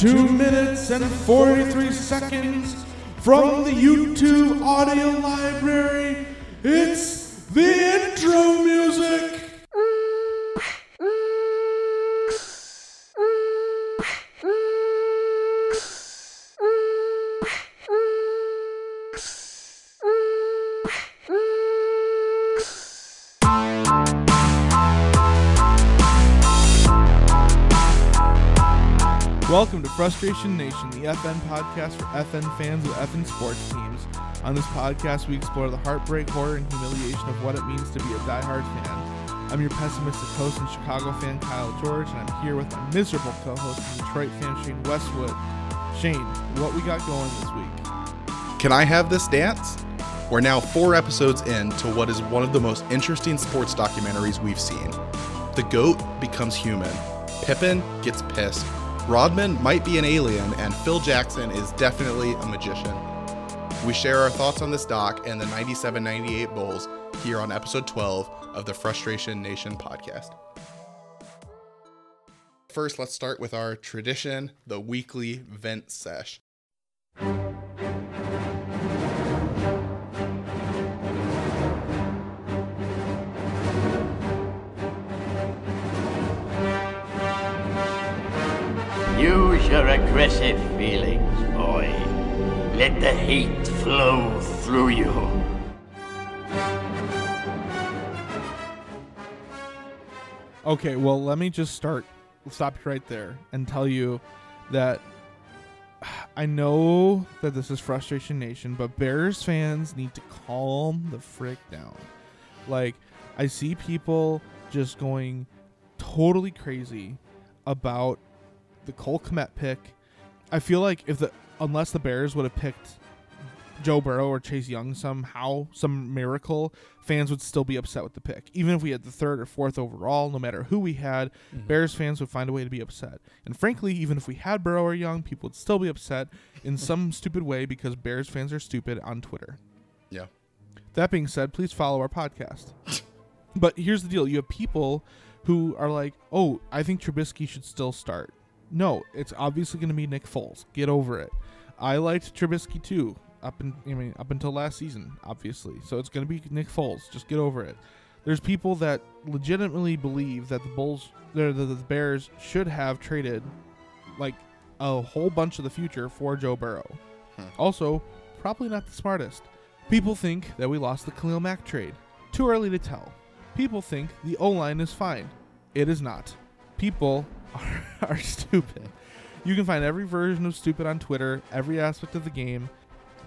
Frustration Nation. At 2 minutes and 43 seconds from the YouTube audio library, it's the intro Frustration Nation, the FN podcast for FN fans of FN sports teams. On this podcast, we explore the heartbreak, horror, and humiliation of what it means to be a diehard fan. I'm your pessimistic host and Chicago fan, Kyle George, and I'm here with my miserable co-host and Detroit fan, Shane Westwood. Shane, what we got going this week? Can I have this dance? We're now four episodes in to what is one of the most interesting sports documentaries we've seen. The GOAT becomes human. Pippen gets pissed. Rodman might be an alien, and Phil Jackson is definitely a magician. We share our thoughts on this doc and the 97 98 Bulls here on episode 12 of the Frustration Nation podcast. First, let's start with our tradition the weekly vent sesh. Use your aggressive feelings, boy. Let the hate flow through you. Okay, well, let me just start, stop right there, and tell you that I know that this is Frustration Nation, but Bears fans need to calm the frick down. Like, I see people just going totally crazy about the Cole Kmet pick. I feel like if the unless the Bears would have picked Joe Burrow or Chase Young somehow, some miracle, fans would still be upset with the pick. Even if we had the third or fourth overall, no matter who we had, mm-hmm. Bears fans would find a way to be upset. And frankly, even if we had Burrow or Young, people would still be upset in some stupid way because Bears fans are stupid on Twitter. Yeah. That being said, please follow our podcast. but here's the deal: you have people who are like, "Oh, I think Trubisky should still start." No, it's obviously going to be Nick Foles. Get over it. I liked Trubisky too, up in I mean up until last season, obviously. So it's going to be Nick Foles. Just get over it. There's people that legitimately believe that the Bulls, the, the, the Bears, should have traded like a whole bunch of the future for Joe Burrow. Hmm. Also, probably not the smartest. People think that we lost the Khalil Mack trade. Too early to tell. People think the O line is fine. It is not. People are, are stupid. You can find every version of stupid on Twitter, every aspect of the game.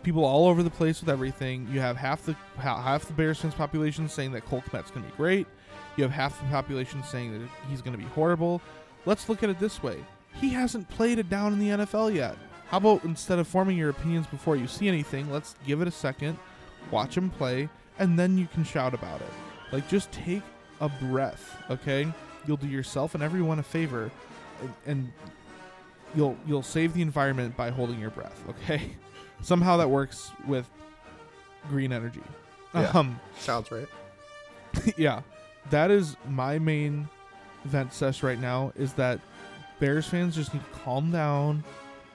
People all over the place with everything. You have half the half the Bears fans population saying that Cole Kmet's going to be great. You have half the population saying that he's going to be horrible. Let's look at it this way: he hasn't played it down in the NFL yet. How about instead of forming your opinions before you see anything, let's give it a second, watch him play, and then you can shout about it. Like just take a breath, okay? You'll do yourself and everyone a favor, and, and you'll you'll save the environment by holding your breath, okay? Somehow that works with green energy. Yeah. Um, Sounds right. yeah, that is my main vent sesh right now. Is that Bears fans just need to calm down.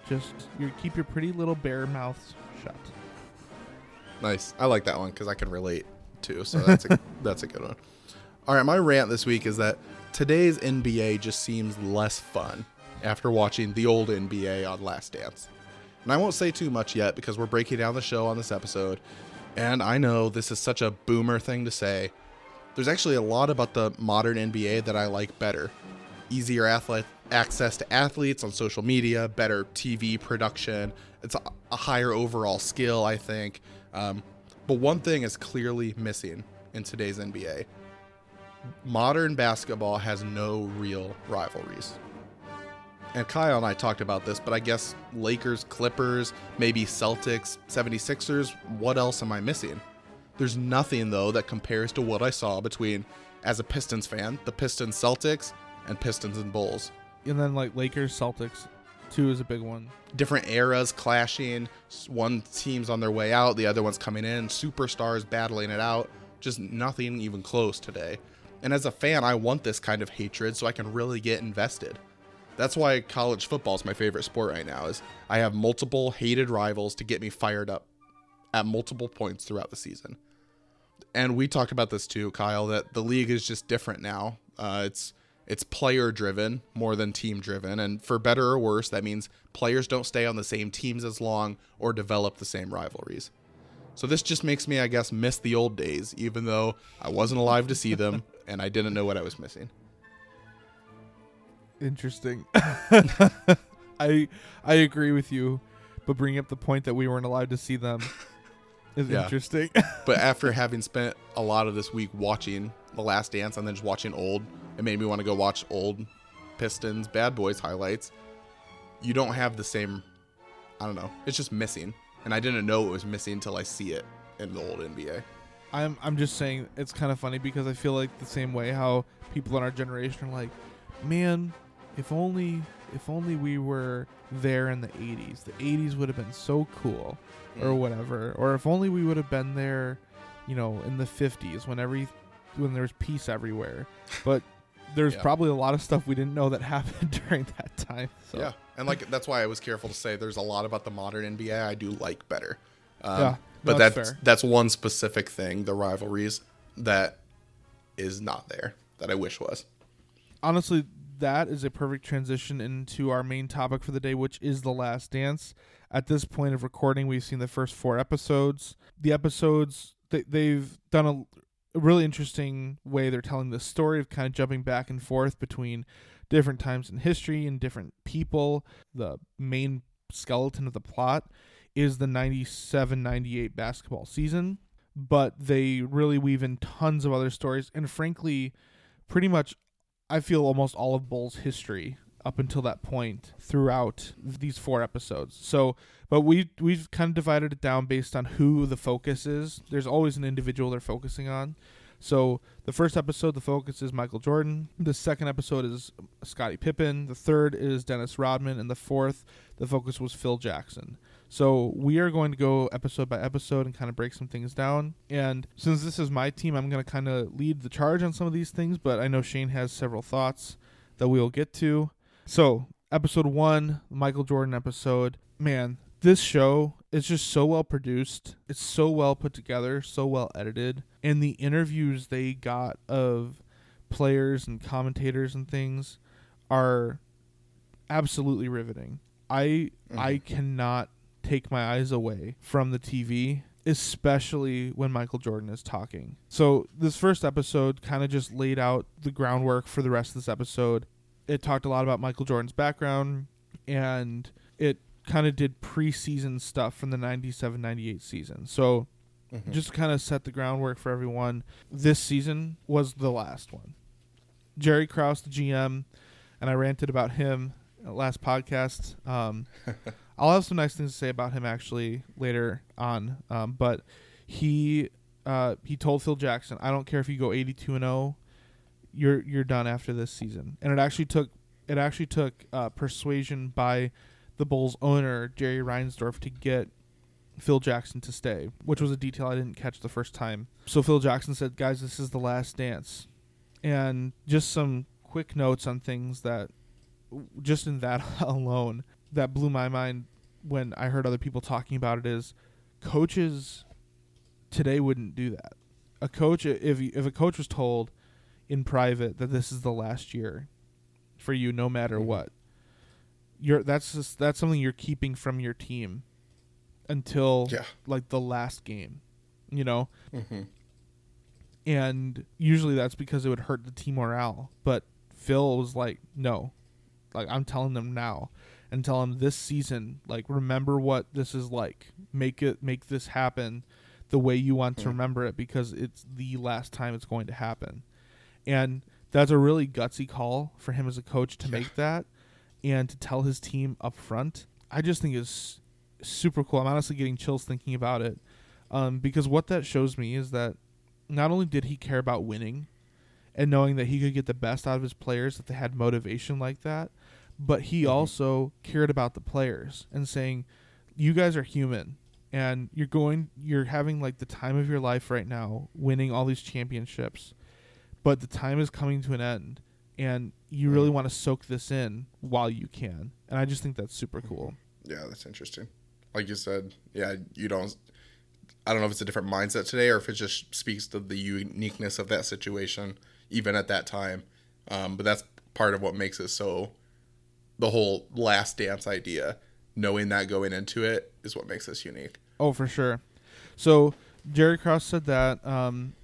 Just you keep your pretty little bear mouths shut. Nice. I like that one because I can relate too. So that's a, that's a good one. All right, my rant this week is that today's NBA just seems less fun after watching the old NBA on Last Dance. And I won't say too much yet because we're breaking down the show on this episode. And I know this is such a boomer thing to say. There's actually a lot about the modern NBA that I like better. Easier athlete access to athletes on social media, better TV production. It's a, a higher overall skill, I think. Um, but one thing is clearly missing in today's NBA. Modern basketball has no real rivalries. And Kyle and I talked about this, but I guess Lakers, Clippers, maybe Celtics, 76ers, what else am I missing? There's nothing though that compares to what I saw between as a Pistons fan, the Pistons Celtics and Pistons and Bulls. And then like Lakers, Celtics, two is a big one. different eras clashing. One team's on their way out, the other one's coming in. Superstars battling it out. Just nothing even close today. And as a fan, I want this kind of hatred so I can really get invested. That's why college football is my favorite sport right now is I have multiple hated rivals to get me fired up at multiple points throughout the season. And we talked about this too, Kyle, that the league is just different now. Uh, it's it's player driven more than team driven, and for better or worse, that means players don't stay on the same teams as long or develop the same rivalries. So this just makes me, I guess, miss the old days, even though I wasn't alive to see them and I didn't know what I was missing. Interesting. I I agree with you, but bringing up the point that we weren't allowed to see them is Yeah. interesting. But after having spent a lot of this week watching The Last Dance and then just watching old, it made me want to go watch old Pistons, Bad Boys highlights. You don't have the same, I don't know, it's just missing. And I didn't know it was missing until I see it in the old NBA. I'm I'm just saying it's kind of funny because I feel like the same way how people in our generation are like, man, if only if only we were there in the 80s. The 80s would have been so cool or Mm. whatever. Or if only we would have been there, you know, in the 50s when every when there was peace everywhere. But there's Yeah. probably a lot of stuff we didn't know that happened during that time. So Yeah, and like that's why I was careful to say there's a lot about the modern NBA I do like better. Um, Yeah, but that's that's that's one specific thing, the rivalries that is not there that I wish was. honestly, that is a perfect transition into our main topic for the day, which is The Last Dance. At this point of recording, we've seen the first four episodes. The episodes, they, they've done a, a really interesting way they're telling the story of kind of jumping back and forth between different times in history and different people. The main skeleton of the plot is the 97 98 basketball season, but they really weave in tons of other stories. And frankly, pretty much I feel almost all of Bull's history up until that point throughout these four episodes. So, but we we've kind of divided it down based on who the focus is. There's always an individual they're focusing on. So, the first episode the focus is Michael Jordan. The second episode is Scottie Pippen. The third is Dennis Rodman and the fourth the focus was Phil Jackson. So, we are going to go episode by episode and kind of break some things down. And since this is my team, I'm going to kind of lead the charge on some of these things, but I know Shane has several thoughts that we'll get to. So, episode one, Michael Jordan episode. Man, this show is just so well produced. It's so well put together, so well edited. And the interviews they got of players and commentators and things are absolutely riveting. I I mm-hmm. cannot take my eyes away from the TV, especially when Michael Jordan is talking. So this first episode kind of just laid out the groundwork for the rest of this episode. It talked a lot about Michael Jordan's background and it kind of did preseason stuff from the 97-98 season. So just kind of set the groundwork for everyone. This season was the last one. Jerry Krause, the GM, and I ranted about him last podcast. Um, I'll have some nice things to say about him actually later on. Um, but he uh, he told Phil Jackson, "I don't care if you go 82 and 0, you're you're done after this season." And it actually took it actually took uh, persuasion by the Bulls owner Jerry Reinsdorf to get Phil Jackson to stay, which was a detail I didn't catch the first time. So Phil Jackson said, "Guys, this is the last dance." And just some quick notes on things that just in that alone that blew my mind when I heard other people talking about it is coaches today wouldn't do that. A coach if if a coach was told in private that this is the last year for you no matter Mhm. what. You're that's just, that's something you're keeping from your team until Yeah. like the last game, you know? Mm-hmm. and usually that's because it would hurt the team morale. But Phil was like, "No, like I'm telling them now, and tell him this season, like remember what this is like. Make it, make this happen, the way you want to Mhm. remember it, because it's the last time it's going to happen." And that's a really gutsy call for him as a coach to Yeah. make that, and to tell his team up front. I just think is super cool. I'm honestly getting chills thinking about it, um, because what that shows me is that not only did he care about winning and knowing that he could get the best out of his players if they had motivation like that, but he Mhm. also cared about the players and saying, "You guys are human, and you're going, you're having like the time of your life right now, winning all these championships, but the time is coming to an end, and you really want to soak this in while you can. And I just think that's super cool. Yeah, that's interesting. Like you said, yeah, you don't. I don't know if it's a different mindset today or if it just speaks to the uniqueness of that situation, even at that time. Um, but that's part of what makes it so. The whole last dance idea, knowing that going into it, is what makes this unique. Oh, for sure. So Jerry Krause said that um,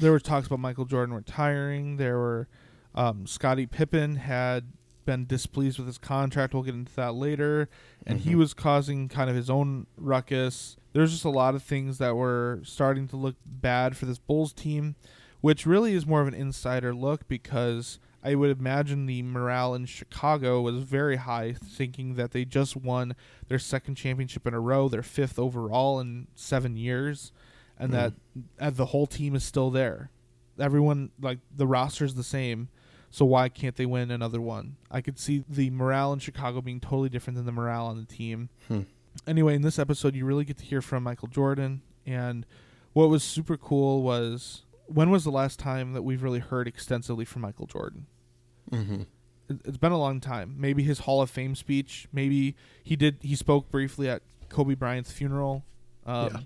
there were talks about Michael Jordan retiring. There were um, Scottie Pippen had been displeased with his contract. We'll get into that later, and he was causing kind of his own ruckus. There's just a lot of things that were starting to look bad for this Bulls team, which really is more of an insider look because I would imagine the morale in Chicago was very high, thinking that they just won their second championship in a row, their fifth overall in seven years, and that uh, the whole team is still there. Everyone, like, the roster's the same, so why can't they win another one? I could see the morale in Chicago being totally different than the morale on the team. Anyway, in this episode, you really get to hear from Michael Jordan, and what was super cool was when was the last time that we've really heard extensively from Michael Jordan? Mm-hmm. it- it's been a long time. Maybe his Hall of Fame speech. Maybe he did. He spoke briefly at Kobe Bryant's funeral. Um, Yeah.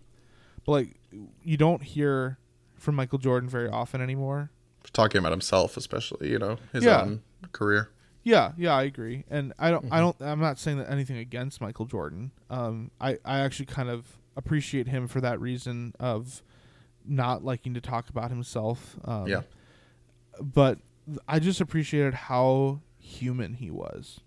But like, you don't hear from Michael Jordan very often anymore. Talking about himself, especially, you know, his Yeah. own career. Yeah, yeah, I agree. And I don't, I don't, I'm not saying that anything against Michael Jordan. Um, I, I actually kind of appreciate him for that reason of not liking to talk about himself. Um, Yeah. But I just appreciated how human he was.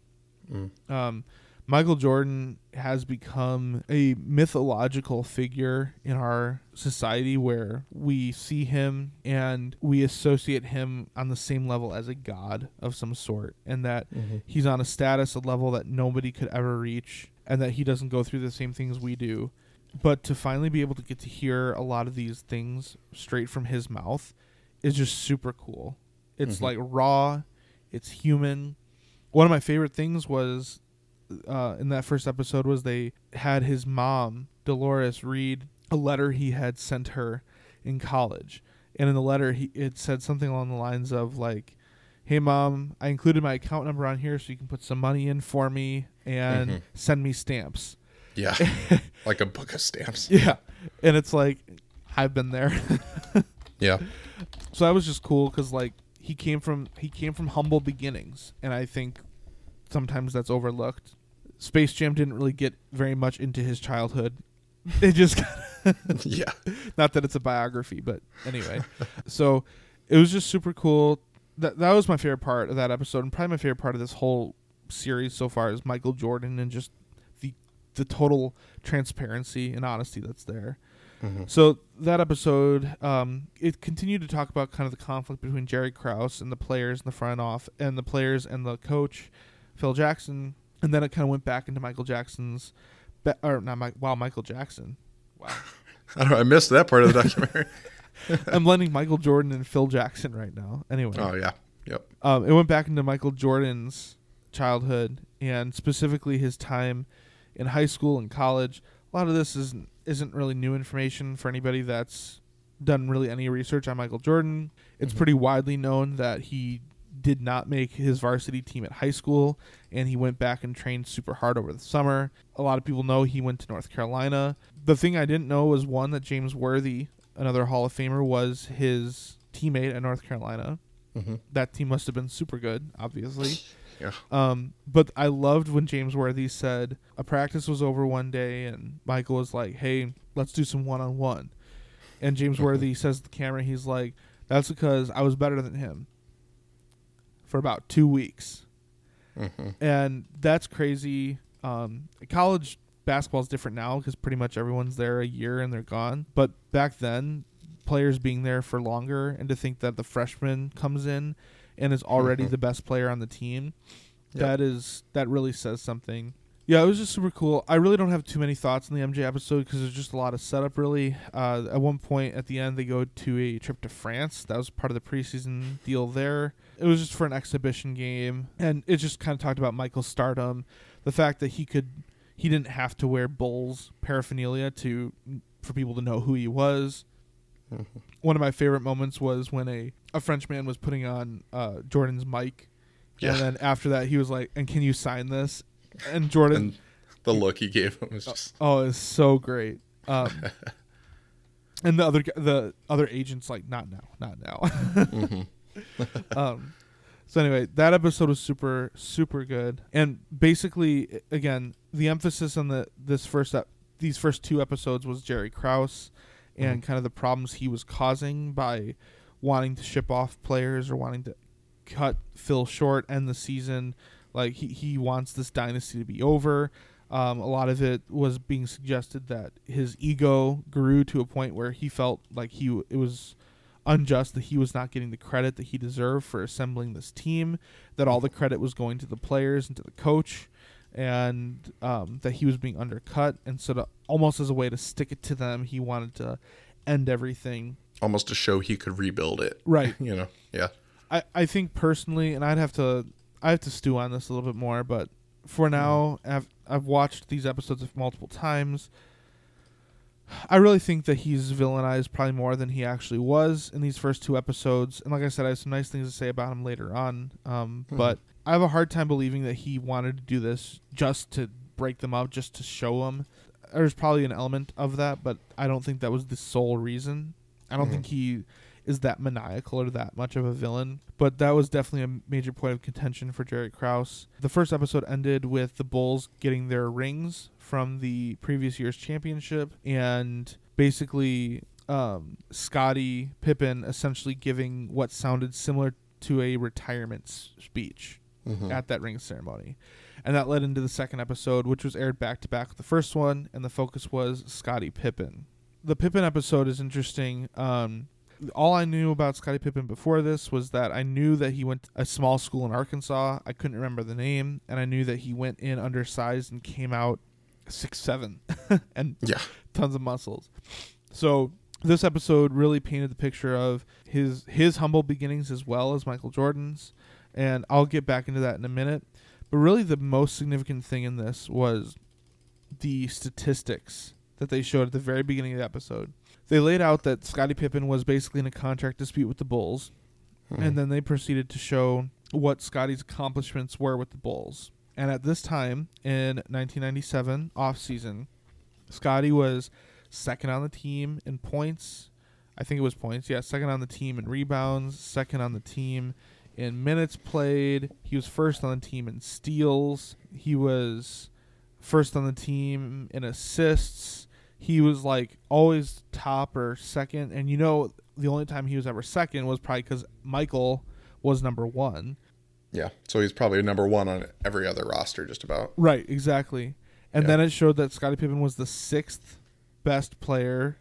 Mm. Um, Michael Jordan has become a mythological figure in our society where we see him and we associate him on the same level as a god of some sort, and that he's on a status, a level that nobody could ever reach, and that he doesn't go through the same things we do. But to finally be able to get to hear a lot of these things straight from his mouth is just super cool. It's like raw, it's human. One of my favorite things was uh, in that first episode was they had his mom Dolores read a letter he had sent her in college, and in the letter he it said something along the lines of like, "Hey mom, I included my account number on here so you can put some money in for me and Mhm. send me stamps." Yeah. like a book of stamps. Yeah, and it's like I've been there. Yeah. so that was just cool because like he came from he came from humble beginnings and i think sometimes that's overlooked. Space jam didn't really get very much into his childhood. It just yeah. not that it's a biography but anyway. So it was just super cool. That that was my favorite part of that episode and probably my favorite part of this whole series so far is michael jordan and just the the total transparency and honesty that's there so that episode, um, it continued to talk about kind of the conflict between Jerry Krause and the players in the front off, and the players and the coach, Phil Jackson, and then it kind of went back into Michael Jackson's, be- or not, Mike, wow, Michael Jackson. Wow, I don't. I missed that part of the documentary. I'm blending Michael Jordan and Phil Jackson right now. Anyway, oh, yeah. Yep. um, it went back into Michael Jordan's childhood and specifically his time in high school and college. A lot of this isn't isn't really new information for anybody that's done really any research on Michael Jordan. It's pretty widely known that he did not make his varsity team at high school and he went back and trained super hard over the summer. A lot of people know he went to North Carolina. The thing I didn't know was one that James Worthy, another Hall of Famer, was his teammate at North Carolina. Mm-hmm. That team must have been super good, obviously. Yeah. Um, but I loved when James Worthy said a practice was over one day and Michael was like, "Hey, let's do some one on one," and James Worthy says to the camera, he's like, "That's because I was better than him for about two weeks," Mm-hmm. and that's crazy. Um, college basketball is different now because pretty much everyone's there a year and they're gone. But back then, players being there for longer, and to think that the freshman comes in and is already Mhm. the best player on the team, Yep. that is that really says something. Yeah, it was just super cool. I really don't have too many thoughts on the MJ episode because there's just a lot of setup. Really, uh, at one point at the end, they go to a trip to France. That was part of the preseason deal there. It was just for an exhibition game, and it just kind of talked about Michael's stardom, the fact that he could, he didn't have to wear Bulls paraphernalia to for people to know who he was. One of my favorite moments was when a a French man was putting on uh, Jordan's mic, Yeah. and then after that he was like, "And can you sign this?" And Jordan, And the look he gave him was just oh, it's so great. Um, and the other the other agents like, "Not now, not now." Mm-hmm. um, so anyway, that episode was super super good, and basically, again, the emphasis on the this first ep- these first two episodes was Jerry Krause and kind of the problems he was causing by wanting to ship off players or wanting to cut Phil short end the season. Like he he wants this dynasty to be over. Um, a lot of it was being suggested that his ego grew to a point where he felt like he it was unjust that he was not getting the credit that he deserved for assembling this team, that all the credit was going to the players and to the coach, and um, that he was being undercut. And so, to, almost as a way to stick it to them, he wanted to end everything. almost to show he could rebuild it. Right. You know. Yeah. I, I think personally, and I'd have to I have to stew on this a little bit more, but for now, I've I've watched these episodes multiple times. I really think that he's villainized probably more than he actually was in these first two episodes. And like I said, I have some nice things to say about him later on. Um, But I have a hard time believing that he wanted to do this just to break them up, just to show them. There's probably an element of that, but I don't think that was the sole reason. I don't think he is that maniacal or that much of a villain. But that was definitely a major point of contention for Jerry Krause. The first episode ended with the Bulls getting their rings from the previous year's championship and basically um, Scottie Pippen essentially giving what sounded similar to a retirement s- speech at that ring ceremony. And that led into the second episode, which was aired back to back with the first one, and the focus was Scottie Pippen. The Pippen episode is interesting. Um, all I knew about Scottie Pippen before this was that I knew that he went to a small school in Arkansas. I couldn't remember the name, and I knew that he went in undersized and came out six seven, and Yeah. tons of muscles. So this episode really painted the picture of his his humble beginnings as well as Michael Jordan's, and I'll get back into that in a minute. But really, the most significant thing in this was the statistics that they showed at the very beginning of the episode. They laid out that Scottie Pippen was basically in a contract dispute with the Bulls, hmm. and then they proceeded to show what Scottie's accomplishments were with the Bulls. And at this time in 1997 off season, Scottie was second on the team in points. I think it was points. Yeah, second on the team in rebounds, second on the team in minutes played. He was first on the team in steals. He was first on the team in assists. He was like always top or second. And you know, the only time he was ever second was probably because Michael was number one. Yeah. So he's probably number one on every other roster, just about. Right, exactly. And Yeah. then it showed that Scottie Pippen was the sixth best player,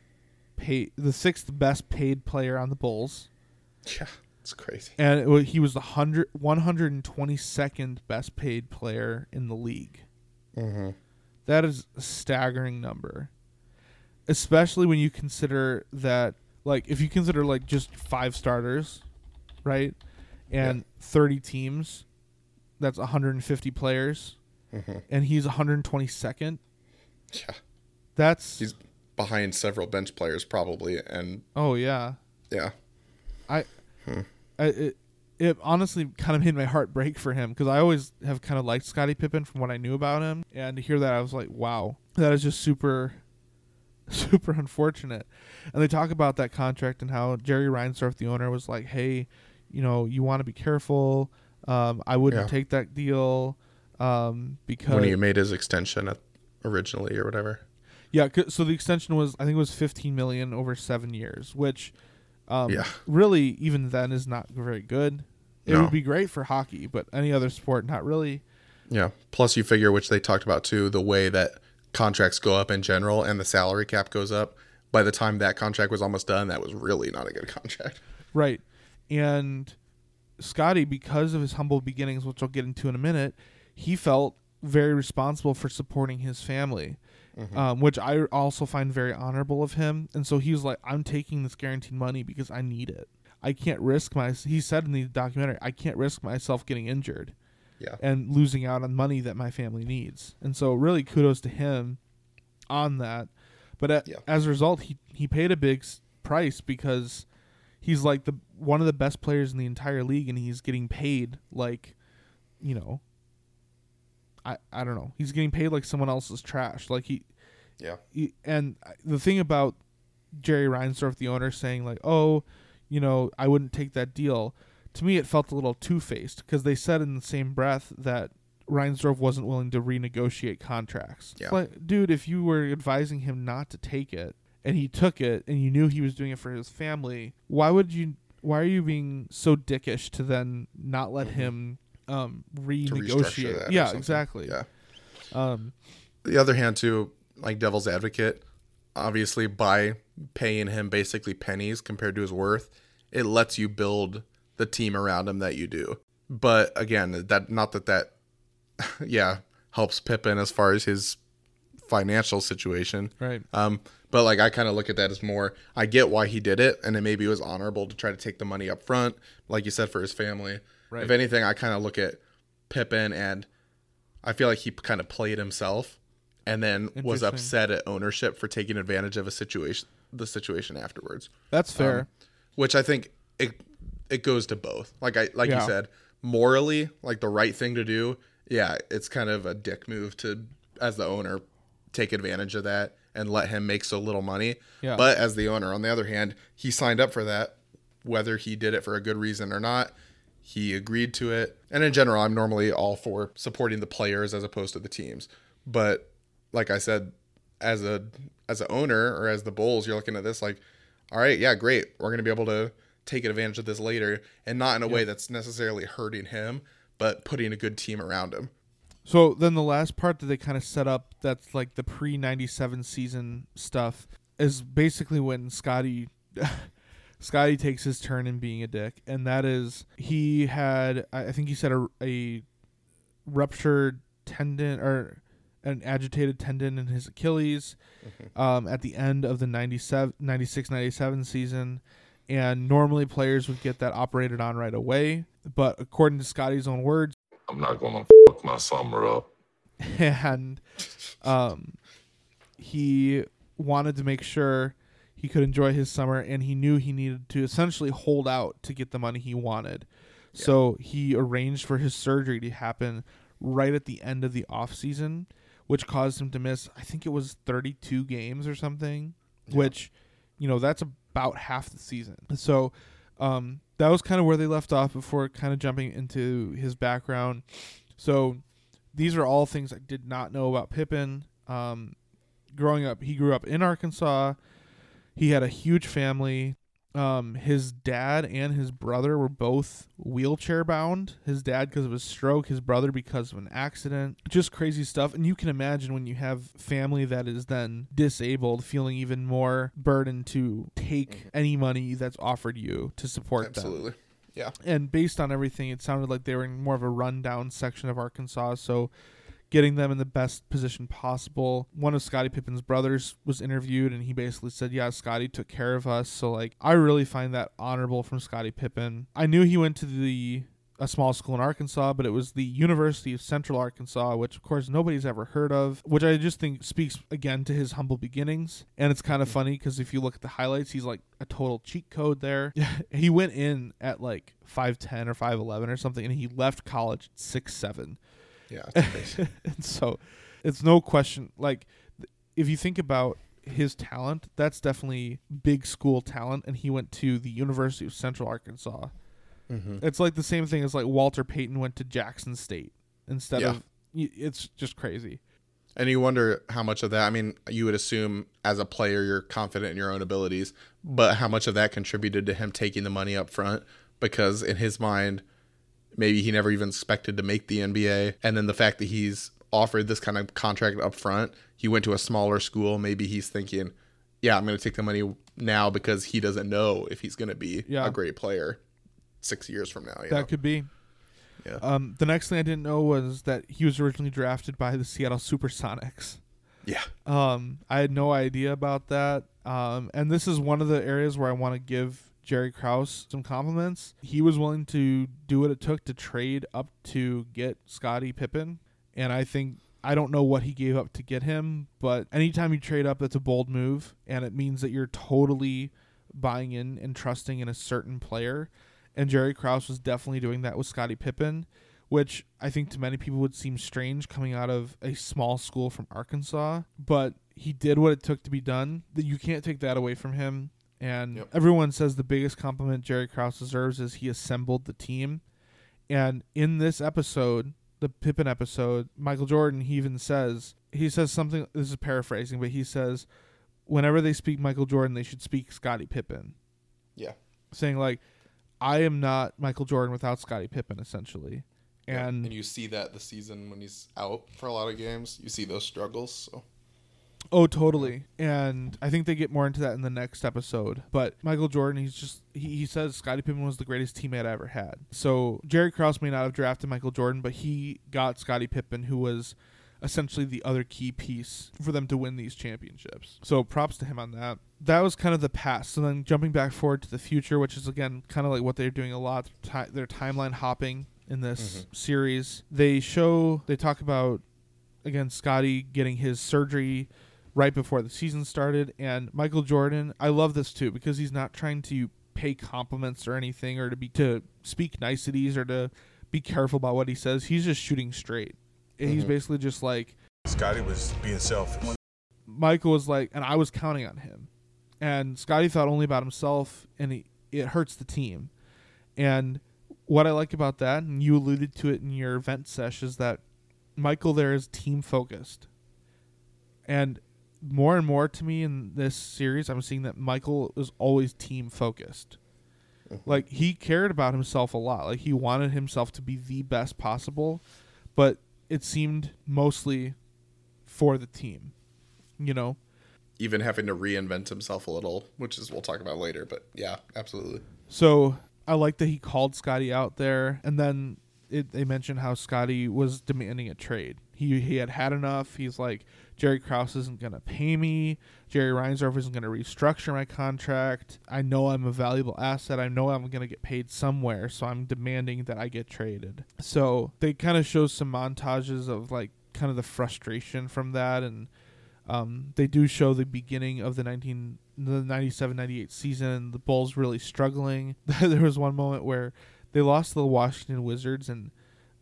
paid the sixth best paid player on the Bulls, Yeah. It's crazy. and it, he was the hundred one hundred and twenty second best paid player in the league. Mm-hmm. That is a staggering number, especially when you consider that, like, if you consider like just five starters, right, and thirty teams, that's one hundred and fifty players, Mm-hmm. and he's one hundred twenty second. Yeah. That's He's behind several bench players, probably. And oh yeah. yeah. I, I it, it honestly kind of made my heart break for him because I always have kind of liked Scottie Pippen from what I knew about him, and to hear that I was like, wow, that is just super, super unfortunate. And they talk about that contract and how Jerry Reinsdorf, the owner, was like, hey, you know, you want to be careful. Um, I wouldn't Yeah. take that deal um, because When he made his extension at, originally or whatever. Yeah, so the extension was I think it was 15 million over 7 years, which um Yeah. really even then is not very good. It No. would be great for hockey, but any other sport not really. Yeah. Plus, you figure, which they talked about too, the way that contracts go up in general and the salary cap goes up. By the time that contract was almost done, that was really not a good contract. Right. And Scottie because of his humble beginnings, which I'll get into in a minute, he felt very responsible for supporting his family. Um, which I also find very honorable of him. And so he was like, I'm taking this guaranteed money because I need it. I can't risk my. He said in the documentary, I can't risk myself getting injured. Yeah. and losing out on money that my family needs. And so, really, kudos to him on that. But a Yeah. as a result, he he paid a big price because he's like the one of the best players in the entire league and he's getting paid like you know I I don't know. He's getting paid like someone else's trash. Like he Yeah. he- and the thing about Jerry Reinsdorf, the owner, saying like, "Oh, you know, I wouldn't take that deal." To me, it felt a little two faced because they said in the same breath that Reinsdorf wasn't willing to renegotiate contracts. Yeah. Like, dude, if you were advising him not to take it and he took it and you knew he was doing it for his family, why would you? Why are you being so dickish to then not let mm-hmm. him um, renegotiate? Yeah, exactly. Yeah. Um, the other hand too like devil's advocate obviously by paying him basically pennies compared to his worth it lets you build the team around him that you do but again that not that that yeah helps pippen as far as his financial situation right. um but like i kind of look at that as more i get why he did it and it maybe was honorable to try to take the money up front like you said for his family Right. if anything i kind of look at pippen and I feel like he kind of played himself and then was upset at ownership for taking advantage of a situation the situation afterwards. That's fair. Um, which I think it it goes to both. Like I like Yeah. you said, morally, like the right thing to do. Yeah, it's kind of a dick move to as the owner take advantage of that and let him make so little money. Yeah. But as the owner, on the other hand, he signed up for that whether he did it for a good reason or not. He agreed to it. And in general, I'm normally all for supporting the players as opposed to the teams. But like I said, as a as an owner or as the Bulls, you're looking at this like, all right, yeah, great. We're gonna be able to take advantage of this later, and not in a way that's necessarily hurting him, but putting a good team around him. So then the last part that they kind of set up that's like the pre 97 season stuff is basically when Scottie Scottie takes his turn in being a dick and that is he had I I think he said a, a ruptured tendon or an agitated tendon in his Achilles um, at the end of the 97 96 97 season and normally players would get that operated on right away but according to Scottie's own words I'm not gonna fuck my summer up. and um, he wanted to make sure he could enjoy his summer, and he knew he needed to essentially hold out to get the money he wanted. So he arranged for his surgery to happen right at the end of the off season, which caused him to miss. I think it was 32 games or something, which you know that's about half the season. So um, that was kind of where they left off before kind of jumping into his background. So these are all things I did not know about Pippen. Um, growing up, he grew up in Arkansas. He had a huge family. Um, his dad and his brother were both wheelchair bound. His dad because of a stroke, his brother because of an accident. Just crazy stuff. And you can imagine when you have family that is then disabled, feeling even more burdened to take any money that's offered you to support them Absolutely. Yeah. and based on everything, it sounded like they were in more of a rundown section of Arkansas. So, getting them in the best position possible. One of Scottie Pippen's brothers was interviewed, and he basically said, "Yeah, Scottie took care of us." So, like, I really find that honorable from Scottie Pippen. I knew he went to the a small school in Arkansas, but it was the University of Central Arkansas, which of course nobody's ever heard of, which I just think speaks again to his humble beginnings. And it's kind of funny because if you look at the highlights, he's like a total cheat code there. he went in at like 5'10 or 5'11 or something, and he left college at 6'7. Yeah. It's and so it's no question. Like, if you think about his talent, that's definitely big school talent, and he went to the University of Central Arkansas. Mhm. It's like the same thing as like Walter Payton went to Jackson State instead Yeah. of. It's just crazy. And you wonder how much of that, I mean, you would assume as a player you're confident in your own abilities, but how much of that contributed to him taking the money up front because in his mind maybe he never even expected to make the NBA and then the fact that he's offered this kind of contract up front, he went to a smaller school, maybe he's thinking, yeah, I'm going to take the money now because he doesn't know if he's going to be Yeah. a great player 6 years from now, That know? could be. Yeah. Um, the next thing I didn't know was that he was originally drafted by the Seattle SuperSonics. yeah. Um, I had no idea about that. Um, and this is one of the areas where I want to give Jerry Krause some compliments. He was willing to do what it took to trade up to get Scottie Pippen, and I think I don't know what he gave up to get him, but anytime you trade up, that's a bold move, and it means that you're totally buying in and trusting in a certain player. And Jerry Krause was definitely doing that with Scottie Pippen, which I think to many people would seem strange coming out of a small school from Arkansas. But he did what it took to be done. You can't take that away from him. And Yep. everyone says the biggest compliment Jerry Krause deserves is he assembled the team. And in this episode, the Pippen episode, Michael Jordan, he even says, he says something, this is paraphrasing, but he says, whenever they speak Michael Jordan, they should speak Scottie Pippen. Yeah. Saying, like, I am not Michael Jordan without Scottie Pippen, essentially. Yeah, And, and you see that the season when he's out for a lot of games, you see those struggles. So oh, totally. And I think they get more into that in the next episode. But Michael Jordan, he's just, he, he says Scottie Pippen was the greatest teammate I ever had. So Jerry Krause may not have drafted Michael Jordan, but he got Scottie Pippen, who was essentially the other key piece for them to win these championships. So props to him on that. That was kind of the past. And then jumping back forward to the future, which is again kind of like what they're doing a lot, ti they're timeline hopping in this mm-hmm. series. They show, they talk about again Scottie getting his surgery right before the season started, and Michael Jordan. I love this too because he's not trying to pay compliments or anything or to be to speak niceties or to be careful about what he says. He's just shooting straight. And He's mm-hmm. basically just like Scottie was being selfish. Michael was like, and I was counting on him. And Scottie thought only about himself, and he, it hurts the team. And what I like about that, and you alluded to it in your event sesh, is that Michael there is team focused. And more and more to me in this series, I'm seeing that Michael is always team focused. Mm-hmm. Like he cared about himself a lot. Like he wanted himself to be the best possible, but it seemed mostly for the team. You know? even having to reinvent himself a little, which is we'll talk about later. But yeah, absolutely. So I like that he called Scottie out there, and then it, they mentioned how Scottie was demanding a trade. He he had had enough. He's like, Jerry Krause isn't gonna pay me. Jerry Reinsdorf isn't gonna restructure my contract. I know I'm a valuable asset. I know I'm gonna get paid somewhere, so I'm demanding that I get traded. So they kind of show some montages of like kind of the frustration from that and um, they do show the beginning of the 19 the 97-98 season the bulls really struggling there was one moment where they lost to the washington wizards and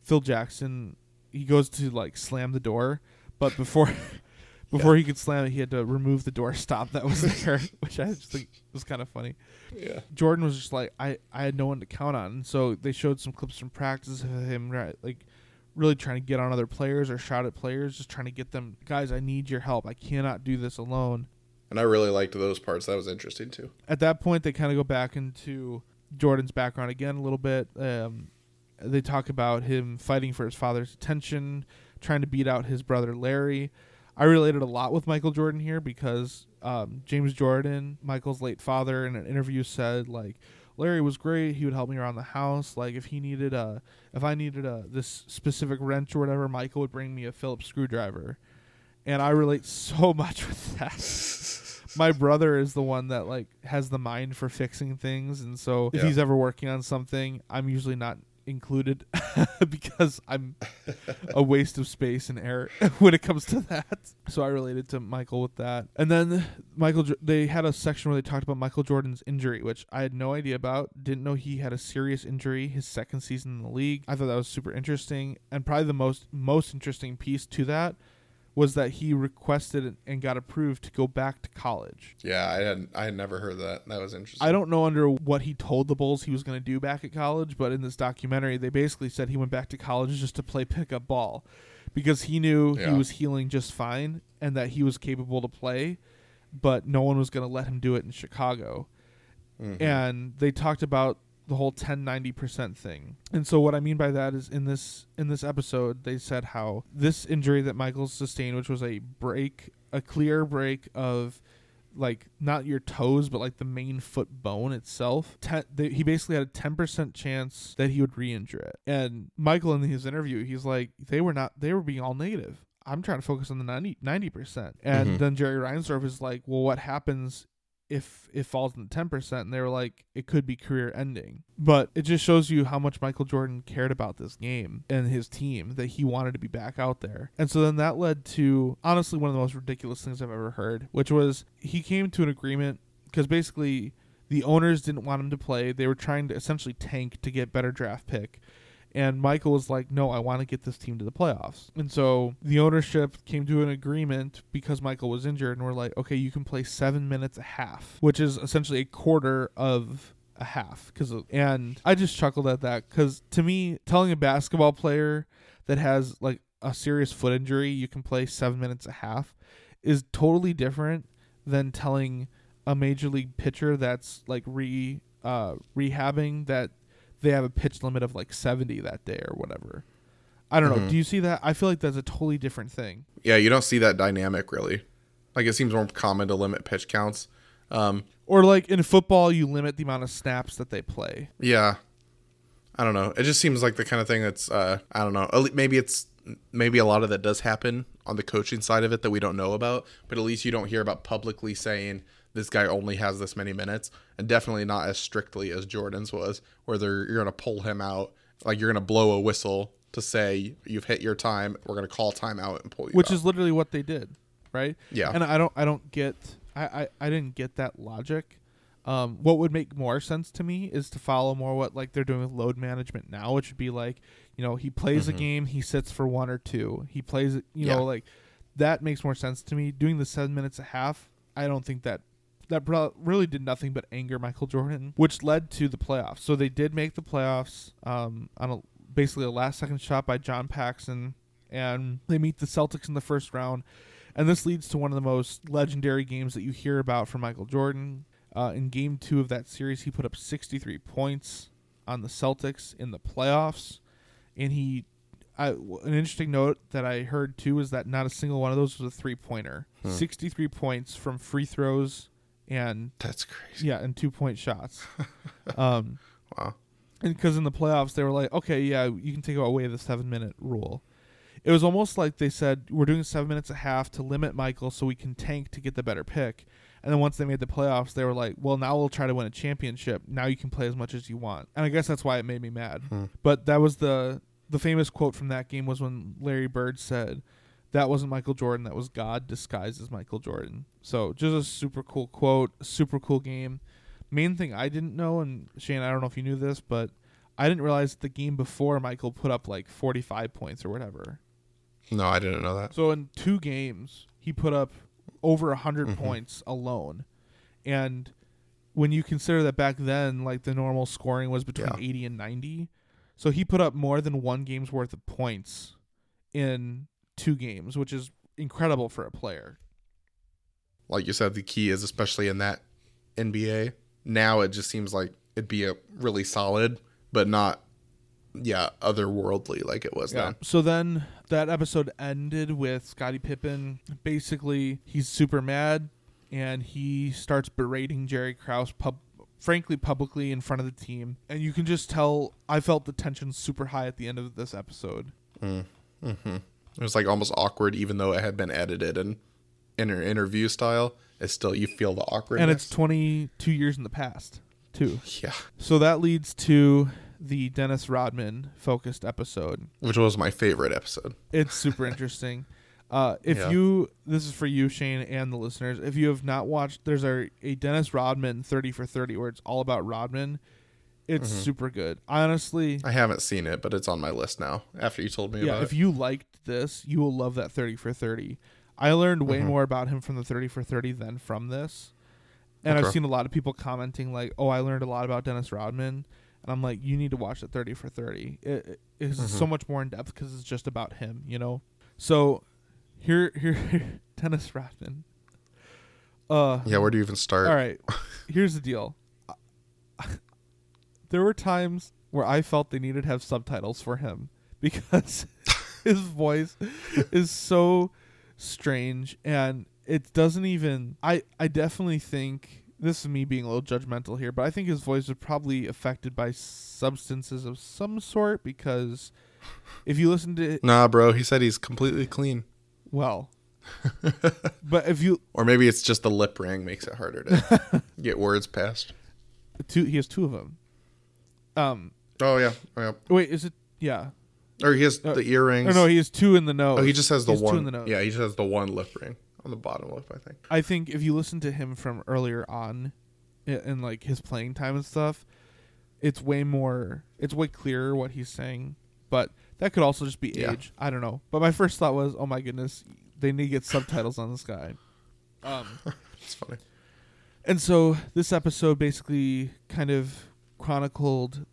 phil jackson he goes to like slam the door but before before he could slam it he had to remove the door stop that was there which i just think was kind of funny Yeah. Jordan was just like I I had no one to count on. And so they showed some clips from practice of him right, like really trying to get on other players or shout at players, just trying to get them guys. I need your help. I cannot do this alone. And I really liked those parts. That was interesting too. At that point, they kind of go back into Jordan's background again a little bit. Um, they talk about him fighting for his father's attention, trying to beat out his brother Larry. I related a lot with Michael Jordan here because um, James Jordan, Michael's late father, in an interview said like Larry was great. He would help me around the house. Like if he needed a, if I needed a this specific wrench or whatever, Michael would bring me a Phillips screwdriver, and I relate so much with that. My brother is the one that like has the mind for fixing things, and so if Yeah. he's ever working on something, I'm usually not included because I'm a waste of space and air when it comes to that. So I related to Michael with that. And then Michael, they had a section where they talked about Michael Jordan's injury, which I had no idea about. Didn't know he had a serious injury his second season in the league. I thought that was super interesting, and probably the most most interesting piece to that was that he requested and got approved to go back to college. Yeah, I had I had never heard that. That was interesting. I don't know under what he told the Bulls he was going to do back at college, but in this documentary, they basically said he went back to college just to play pickup ball because he knew Yeah. he was healing just fine and that he was capable to play, but no one was going to let him do it in Chicago. Mhm. And they talked about the whole 10 90% thing. And so what I mean by that is in this in this episode they said how this injury that Michael sustained which was a break a clear break of like not your toes but like the main foot bone itself ten, they, he basically had a 10% chance that he would re-injure it and michael in his interview he's like they were not they were being all negative i'm trying to focus on the 90, 90% and Mhm. then jerry reinsdorf is like well what happens if it falls in the 10% and they were like it could be career ending but it just shows you how much michael jordan cared about this game and his team that he wanted to be back out there and so then that led to honestly one of the most ridiculous things i've ever heard which was he came to an agreement because basically The owners didn't want him to play. They were trying to essentially tank to get better draft pick. And Michael was like, "No, I want to get this team to the playoffs." And so the ownership came to an agreement because Michael was injured, and we're like, "Okay, you can play seven minutes a half, which is essentially a quarter of a half." Because and I just chuckled at that because to me, telling a basketball player that has like a serious foot injury you can play seven minutes a half is totally different than telling a major league pitcher that's like re uh, rehabbing that they have a pitch limit of like 70 that day or whatever. I don't know. Do you see that? I feel like that's a totally different thing. Yeah, you don't see that dynamic really. Like it seems more common to limit pitch counts. Um, Or like in football, you limit the amount of snaps that they play. yeah, I don't know. It just seems like the kind of thing that's uh, I don't know. Maybe it's maybe a lot of that does happen on the coaching side of it that we don't know about. But at least you don't hear about publicly saying this guy only has this many minutes, and definitely not as strictly as Jordan's was, where they're you're gonna pull him out, like you're gonna blow a whistle to say you've hit your time. We're gonna call time out and pull you. which out. is literally what they did, right? Yeah. And I don't, I don't get, I, I, I didn't get that logic. Um, what would make more sense to me is to follow more what like they're doing with load management now, which would be like, you know, he plays a game, he sits for one or two, he plays, it, you Mm-hmm. Yeah. know, like that makes more sense to me. Doing the seven minutes a half, I don't think that that pro- really did nothing but anger Michael Jordan, which led to the playoffs. So they did make the playoffs um, on a basically a last second shot by John Paxson, and they meet the Celtics in the first round. And this leads to one of the most legendary games that you hear about from Michael Jordan. Uh, in game two of that series, he put up 63 points on the Celtics in the playoffs. And he, I, an interesting note that I heard too is that not a single one of those was a three pointer. 63 points from free throws and that's crazy. yeah, and two point shots. um, Wow. and because in the playoffs they were like, okay, yeah, you can take away the seven minute rule. It was almost like they said we're doing seven minutes a half to limit Michael so we can tank to get the better pick. And then once they made the playoffs, they were like, well, now we'll try to win a championship. Now you can play as much as you want. And I guess that's why it made me mad. But that was the the famous quote from that game was when Larry Bird said, "That wasn't Michael Jordan. That was God disguised as Michael Jordan." So just a super cool quote, super cool game. Main thing I didn't know, and Shane, I don't know if you knew this, but I didn't realize the game before Michael put up like 45 points or whatever. No, I didn't know that. So in two games, he put up over 100 mm-hmm. points alone. And when you consider that back then, like the normal scoring was between Yeah. 80 and 90. So he put up more than one game's worth of points in two games, which is incredible for a player. Like you said, the key is especially in that NBA. Now it just seems like it'd be a really solid, but not, yeah, otherworldly like it was then. So then that episode ended with Scottie Pippen. Basically, he's super mad and he starts berating Jerry Krause pub frankly publicly in front of the team. And you can just tell I felt the tension super high at the end of this episode. Mm, mm-hmm. It was like almost awkward, even though it had been edited and in her interview style. It's still you feel the awkwardness. And it's 22 years in the past, too. yeah, So that leads to the Dennis Rodman focused episode. which was my favorite episode. It's super interesting. Uh, if Yeah. you, this is for you, Shane, and the listeners. If you have not watched, there's a, a Dennis Rodman 30 for 30 where it's all about Rodman. It's Mm-hmm. super good. Honestly, I haven't seen it, but it's on my list now. After you told me yeah, about if it. you liked this, you will love that 30 for 30. I learned way Mm-hmm. more about him from the 30 for 30 than from this. And I've seen a lot of people commenting like, "Oh, I learned a lot about Dennis Rodman." And I'm like, "You need to watch the 30 for 30. It, it is so Mm-hmm. much more in depth cuz it's just about him, you know." So, here here Dennis Rodman. Uh yeah, where do you even start? all right. Here's the deal. There were times where I felt they needed to have subtitles for him because his voice is so strange and it doesn't even I I definitely think this is me being a little judgmental here, but I think his voice was probably affected by substances of some sort because if you listen to Nah, bro. He said he's completely clean. well but if you Or maybe it's just the lip ring makes it harder to get words past. two he has two of them. Um Oh yeah, oh, yeah. wait, is it yeah. Or he has the earrings. Or no, he has two in the nose. oh, he just has the He two one. in the nose. Yeah, he just has the one lip ring on the bottom lip. I think. I think if you listen to him from earlier on and like his playing time and stuff, it's way more. It's way clearer what he's saying. But that could also just be Yeah. age. I don't know. But my first thought was, oh my goodness, they need to get subtitles on this guy. Um, It's funny. and so this episode basically kind of chronicled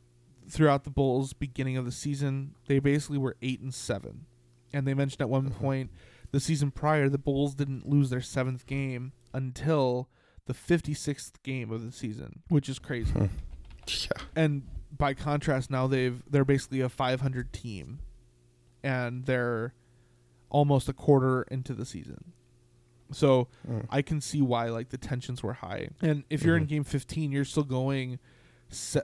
throughout the Bulls' beginning of the season. They basically were eight and seven, and they mentioned at one uh-huh. point the season prior the Bulls didn't lose their seventh game until the fifty sixth game of the season, which is crazy. Yeah. And by contrast, now they've they're basically a five hundred team, and they're almost a quarter into the season. So I can see why like the tensions were high. And if you're in mm-hmm. game 15, you're still going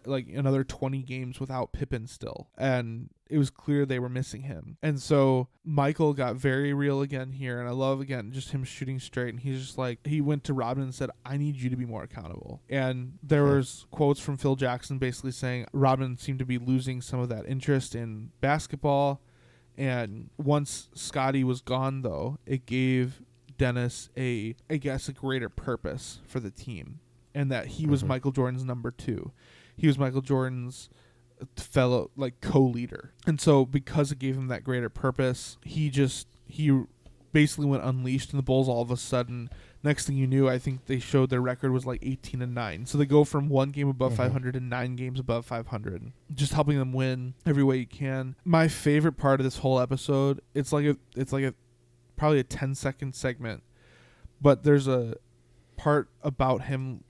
like another 20 games without Pippen still. And it was clear they were missing him. And so Michael got very real again here and I love again just him shooting straight and he's just like he went to Rodman and said, "I need you to be more accountable." And there was quotes from Phil Jackson basically saying Rodman seemed to be losing some of that interest in basketball. And once Scottie was gone, though, it gave Dennis a, I guess, a greater purpose for the team, and that he was mm-hmm. Michael Jordan's number two. He was Michael Jordan's uh, fellow, like co-leader, and so because it gave him that greater purpose, he just he basically went unleashed, and the Bulls all of a sudden. Next thing you knew, I think they showed their record was like 18 and 9. So they go from one game above mm-hmm. 500 to nine games above 500. Just helping them win every way you can. My favorite part of this whole episode, it's like a it's like a probably a 10 second segment, but there's a part about him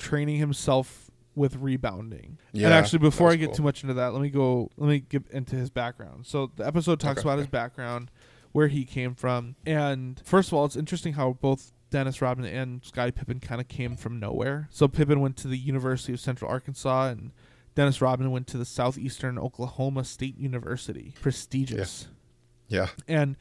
training himself with rebounding. and actually before I get cool. too much into that, let me go let me get into his background. So the episode talks Okay, about his background, where he came from. And first of all, it's interesting how both Dennis Rodman and Scottie Pippen kind of came from nowhere. So Pippen went to the University of Central Arkansas and Dennis Rodman went to the Southeastern Oklahoma State University. Prestigious. Yeah. And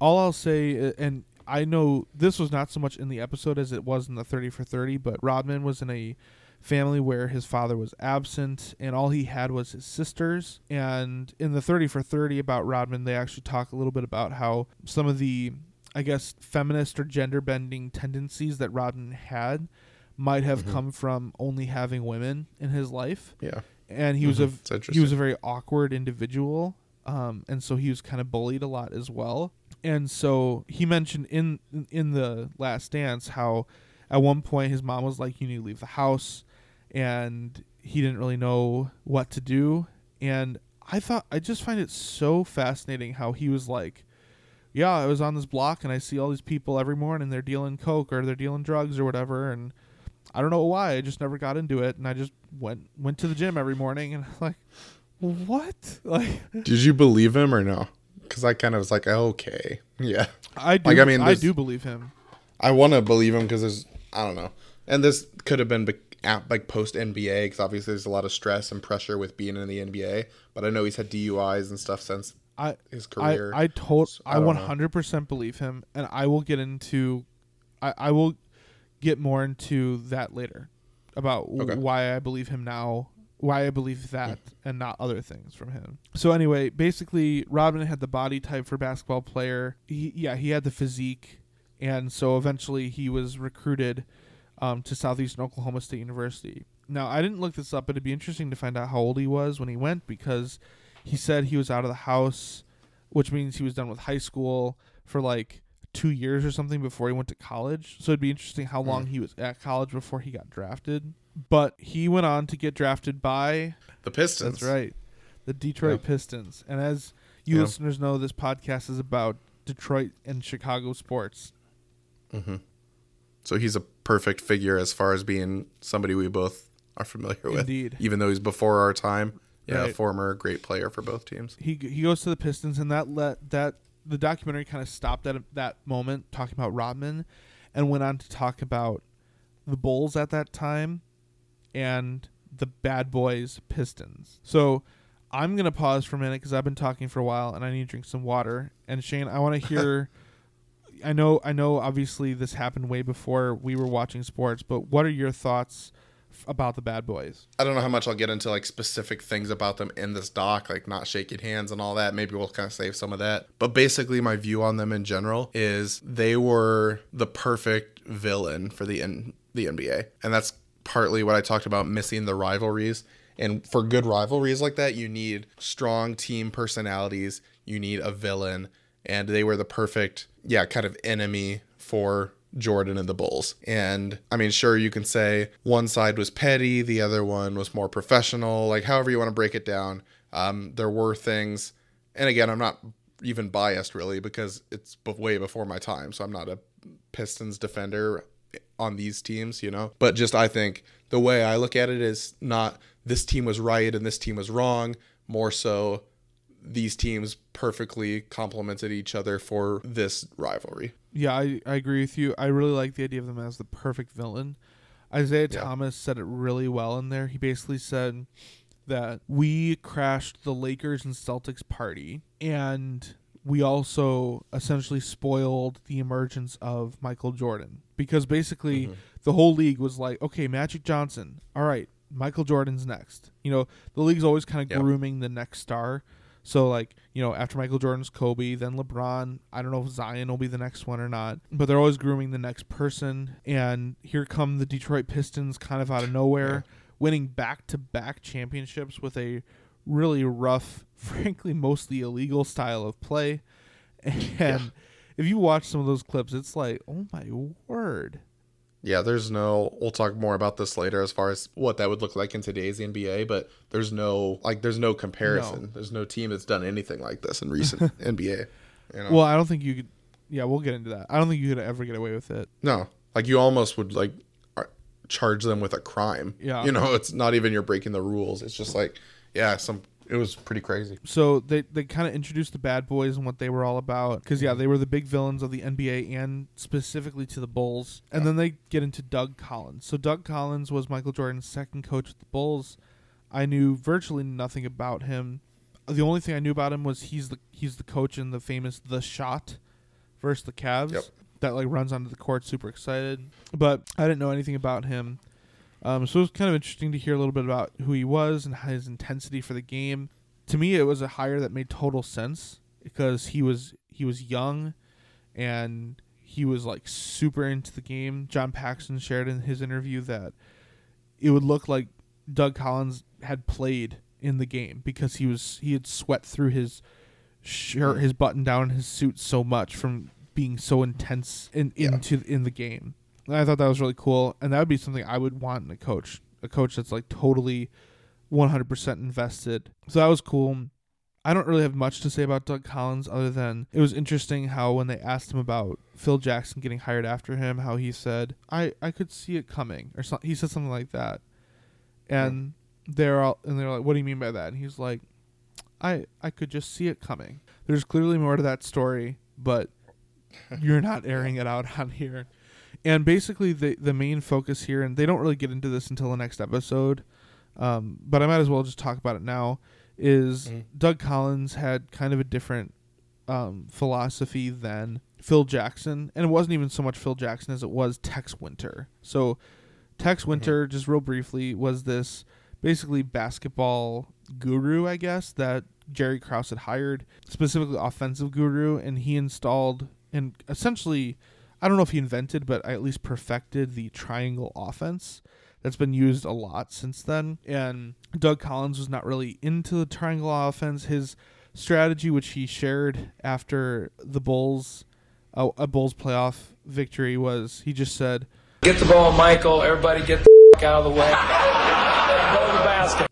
all I'll say, uh, and I know this was not so much in the episode as it was in the 30 for 30, but Rodman was in a family where his father was absent and all he had was his sisters. And in the 30 for 30 about Rodman, they actually talk a little bit about how some of the, I guess, feminist or gender bending tendencies that Rodman had might have come from only having women in his life. Yeah. and he was a he was a very awkward individual um and so he was kind of bullied a lot as well and so he mentioned in in the last dance how at one point his mom was like you need to leave the house and he didn't really know what to do and i thought i just find it so fascinating how he was like yeah i was on this block and i see all these people every morning they're dealing coke or they're dealing drugs or whatever and I don't know why. I just never got into it, and I just went went to the gym every morning, and like, what? Like, Did you believe him or no? Because I kind of was like, okay, yeah. I do. Like, I I mean, I do believe him. I want to believe him because there's, I don't know. And this could have been like post NBA because obviously there's a lot of stress and pressure with being in the NBA. But I know he's had DUIs and stuff since I his career. I told I I don't know. hundred percent believe him, and I will get into, I I will get more into that later about Okay. why I believe him now, why I believe that, and not other things from him. So anyway, basically, Rodman had the body type for basketball player. He yeah he had the physique, and so eventually he was recruited um, to Southeastern Oklahoma State University. Now I didn't look this up, but it'd be interesting to find out how old he was when he went because he said he was out of the house, which means he was done with high school for like two years or something before he went to college. So it'd be interesting how long he was at college before he got drafted. But he went on to get drafted by the Pistons. that's right, the Detroit Yeah. Pistons. And as you Yeah. listeners know, this podcast is about Detroit and Chicago sports. Mm-hmm. So he's a perfect figure as far as being somebody we both are familiar with. Indeed. Even though he's before our time. Yeah, Right. former great player for both teams. he he goes to the Pistons, and that let that the documentary kind of stopped at that moment talking about Rodman, and went on to talk about the Bulls at that time, and the Bad Boys Pistons. So I'm gonna pause for a minute because I've been talking for a while, and I need to drink some water. And Shane, I want to hear. I know, I know. Obviously, this happened way before we were watching sports, but what are your thoughts f- about the Bad Boys? I don't know how much I'll get into like specific things about them in this doc, like not shaking hands and all that. Maybe we'll kind of save some of that. But basically, my view on them in general is they were the perfect villain for the N- the NBA, and that's partly what I talked about missing the rivalries. And for good rivalries like that, you need strong team personalities. You need a villain, and they were the perfect, yeah, kind of enemy for Jordan and the Bulls. And I mean, sure, you can say one side was petty, the other one was more professional, like however you want to break it down. Um, there were things, and again, I'm not even biased really because it's way before my time, so I'm not a Pistons defender on these teams, you know. But just I think the way I look at it is not this team was right and this team was wrong, more so these teams perfectly complemented each other for this rivalry. Yeah, I, I agree with you. I really like the idea of them as the perfect villain. Isiah Yeah. Thomas said it really well in there. He basically said that we crashed the Lakers and Celtics party and we also essentially spoiled the emergence of Michael Jordan because basically mm-hmm. the whole league was like, okay, Magic Johnson, all right, Michael Jordan's next. You know, the league's always kind of Yep. grooming the next star. So like, you know, after Michael Jordan's Kobe, then LeBron, I don't know if Zion will be the next one or not, but they're always grooming the next person and here come the Detroit Pistons kind of out of nowhere, winning back-to-back championships with a really rough, frankly mostly illegal style of play. And if you watch some of those clips, it's like, "Oh my word." Yeah, there's no. We'll talk more about this later as far as what that would look like in today's NBA, but there's no like there's no comparison. No. There's no team that's done anything like this in recent NBA. You know? Well, I don't think you could Yeah, we'll get into that. I don't think you could ever get away with it. no, like you almost would like charge them with a crime. Yeah. you know, it's not even you're breaking the rules. It's just like yeah, some. It was pretty crazy. So they they kind of introduced the bad boys and what they were all about because yeah they were the big villains of the NBA and specifically to the Bulls and then they get into Doug Collins. So Doug Collins was Michael Jordan's second coach at the Bulls. I knew virtually nothing about him. The only thing I knew about him was he's the he's the coach in the famous The Shot versus the Cavs Yep. that like runs onto the court super excited. But I didn't know anything about him. Um, so it was kind of interesting to hear a little bit about who he was and his intensity for the game. To me, it was a hire that made total sense because he was he was young, and he was like super into the game. John Paxson shared in his interview that it would look like Doug Collins had played in the game because he was he had sweat through his shirt, his button down, his suit so much from being so intense in Yeah. into in the game. I thought that was really cool, and that would be something I would want in a coach, a coach that's like totally 100% invested. So that was cool. I don't really have much to say about Doug Collins other than it was interesting how when they asked him about Phil Jackson getting hired after him, how he said, "I I could see it coming," or something. He said something like that, and they're all and they're like, "What do you mean by that?" And he's like, "I I could just see it coming." There's clearly more to that story, but you're not airing it out on here. And basically, the the main focus here, and they don't really get into this until the next episode, um, but I might as well just talk about it now. Is Mhm. Doug Collins had kind of a different um, philosophy than Phil Jackson, and it wasn't even so much Phil Jackson as it was Tex Winter. So Tex Winter, just real briefly, was this basically basketball guru, I guess, that Jerry Krause had hired, specifically offensive guru, and he installed and essentially, I don't know if he invented, but I at least perfected the triangle offense that's been used a lot since then. And Doug Collins was not really into the triangle offense. His strategy, which he shared after the Bulls, uh, a Bulls playoff victory, was he just said, Get the ball, Michael. Everybody get the f- out of the way. Go to the basket.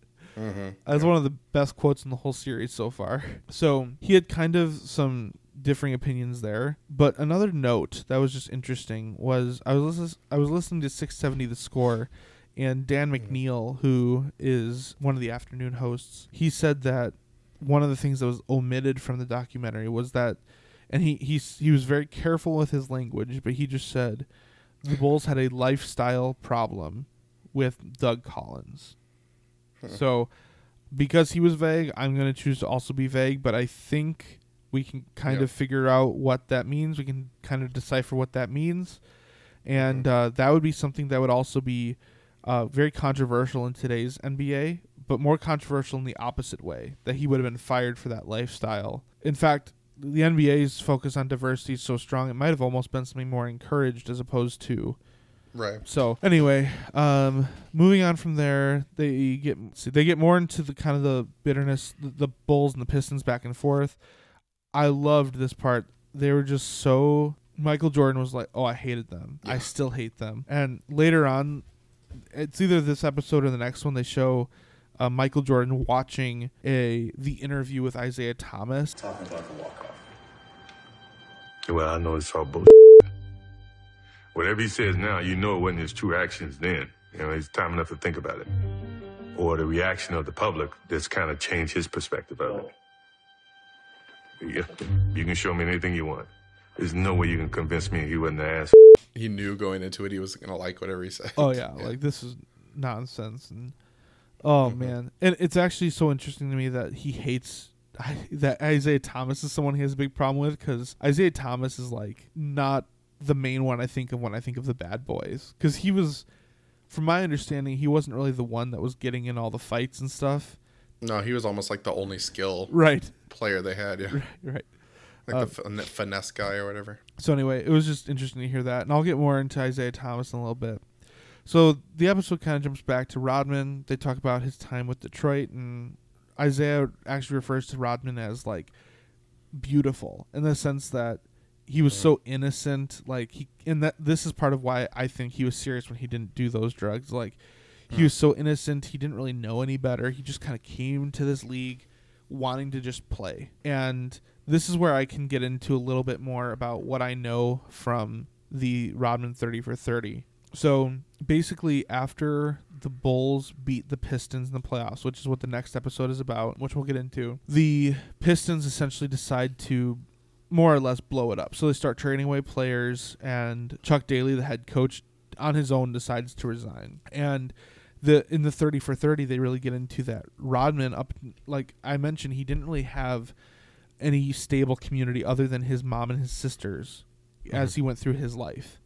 That's one of the best quotes in the whole series so far. So he had kind of some differing opinions there, but another note that was just interesting was I was lis- I was listening to 670 The Score, and Dan mm. McNeil, who is one of the afternoon hosts, he said that one of the things that was omitted from the documentary was that, and he he he was very careful with his language, but he just said the Bulls had a lifestyle problem with Doug Collins. So, because he was vague, I'm going to choose to also be vague, but I think we can kind Yeah. of figure out what that means. We can kind of decipher what that means. And uh, that would be something that would also be uh, very controversial in today's NBA, but more controversial in the opposite way that he would have been fired for that lifestyle. In fact, the NBA's focus on diversity is so strong, it might have almost been something more encouraged as opposed to Right. So anyway, um, moving on from there, they get see, they get more into the kind of the bitterness, the, the Bulls and the Pistons back and forth. I loved this part. They were just so. Michael Jordan was like, "Oh, I hated them. I still hate them." And later on, it's either this episode or the next one. They show uh, Michael Jordan watching a the interview with Isiah Thomas. Talking about the walk off. Well, I know it's all bullshit. Whatever he says now, you know it wasn't his true actions then. You know, it's time enough to think about it. Or the reaction of the public that's kind of changed his perspective of it. You, you can show me anything you want. There's no way you can convince me he wasn't an ass. He knew going into it he was gonna like whatever he said. oh yeah, like this is nonsense and oh mm-hmm. man and it's actually so interesting to me that he hates that isiah thomas is someone he has a big problem with because isiah thomas is like not the main one i think of when i think of the bad boys because he was from my understanding he wasn't really the one that was getting in all the fights and stuff No, he was almost like the only skill right player they had. Yeah, right like the uh, fin- finesse guy or whatever. So anyway, it was just interesting to hear that, and I'll get more into Isiah Thomas in a little bit. So the episode kind of jumps back to Rodman. They talk about his time with Detroit, and Isiah actually refers to Rodman as like beautiful in the sense that he was mm-hmm. so innocent. Like he, and that this is part of why I think he was serious when he didn't do those drugs. Like he was so innocent, he didn't really know any better. He just kind of came to this league wanting to just play. And this is where I can get into a little bit more about what I know from the Rodman 30 for 30. So basically, after the Bulls beat the Pistons in the playoffs, which is what the next episode is about, which we'll get into, the Pistons essentially decide to more or less blow it up. So they start trading away players, and Chuck Daly, the head coach, on his own decides to resign. And the in the 30 for 30 they really get into that rodman up like i mentioned he didn't really have any stable community other than his mom and his sisters as mm-hmm. he went through his life.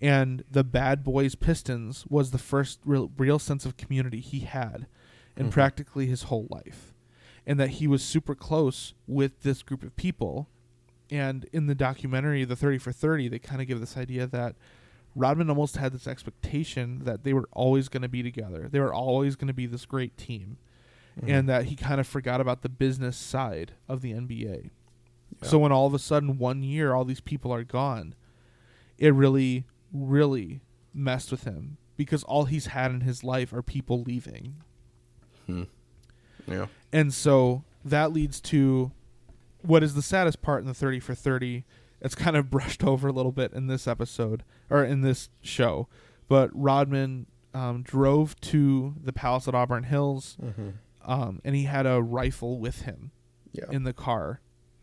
And the bad boys pistons was the first real, real sense of community he had in mm-hmm. practically his whole life. And that he was super close with this group of people. And in the documentary the 30 for 30 they kind of give this idea that Rodman almost had this expectation that they were always going to be together. They were always going to be this great team. Mm-hmm. And that he kind of forgot about the business side of the NBA. So when all of a sudden one year all these people are gone, it really really messed with him because all he's had in his life are people leaving. Hmm. Yeah. And so that leads to what is the saddest part in the 30 for 30. It's kind of brushed over a little bit in this episode or in this show. But Rodman um, drove to the palace at Auburn Hills um, and he had a rifle with him Yeah. in the car.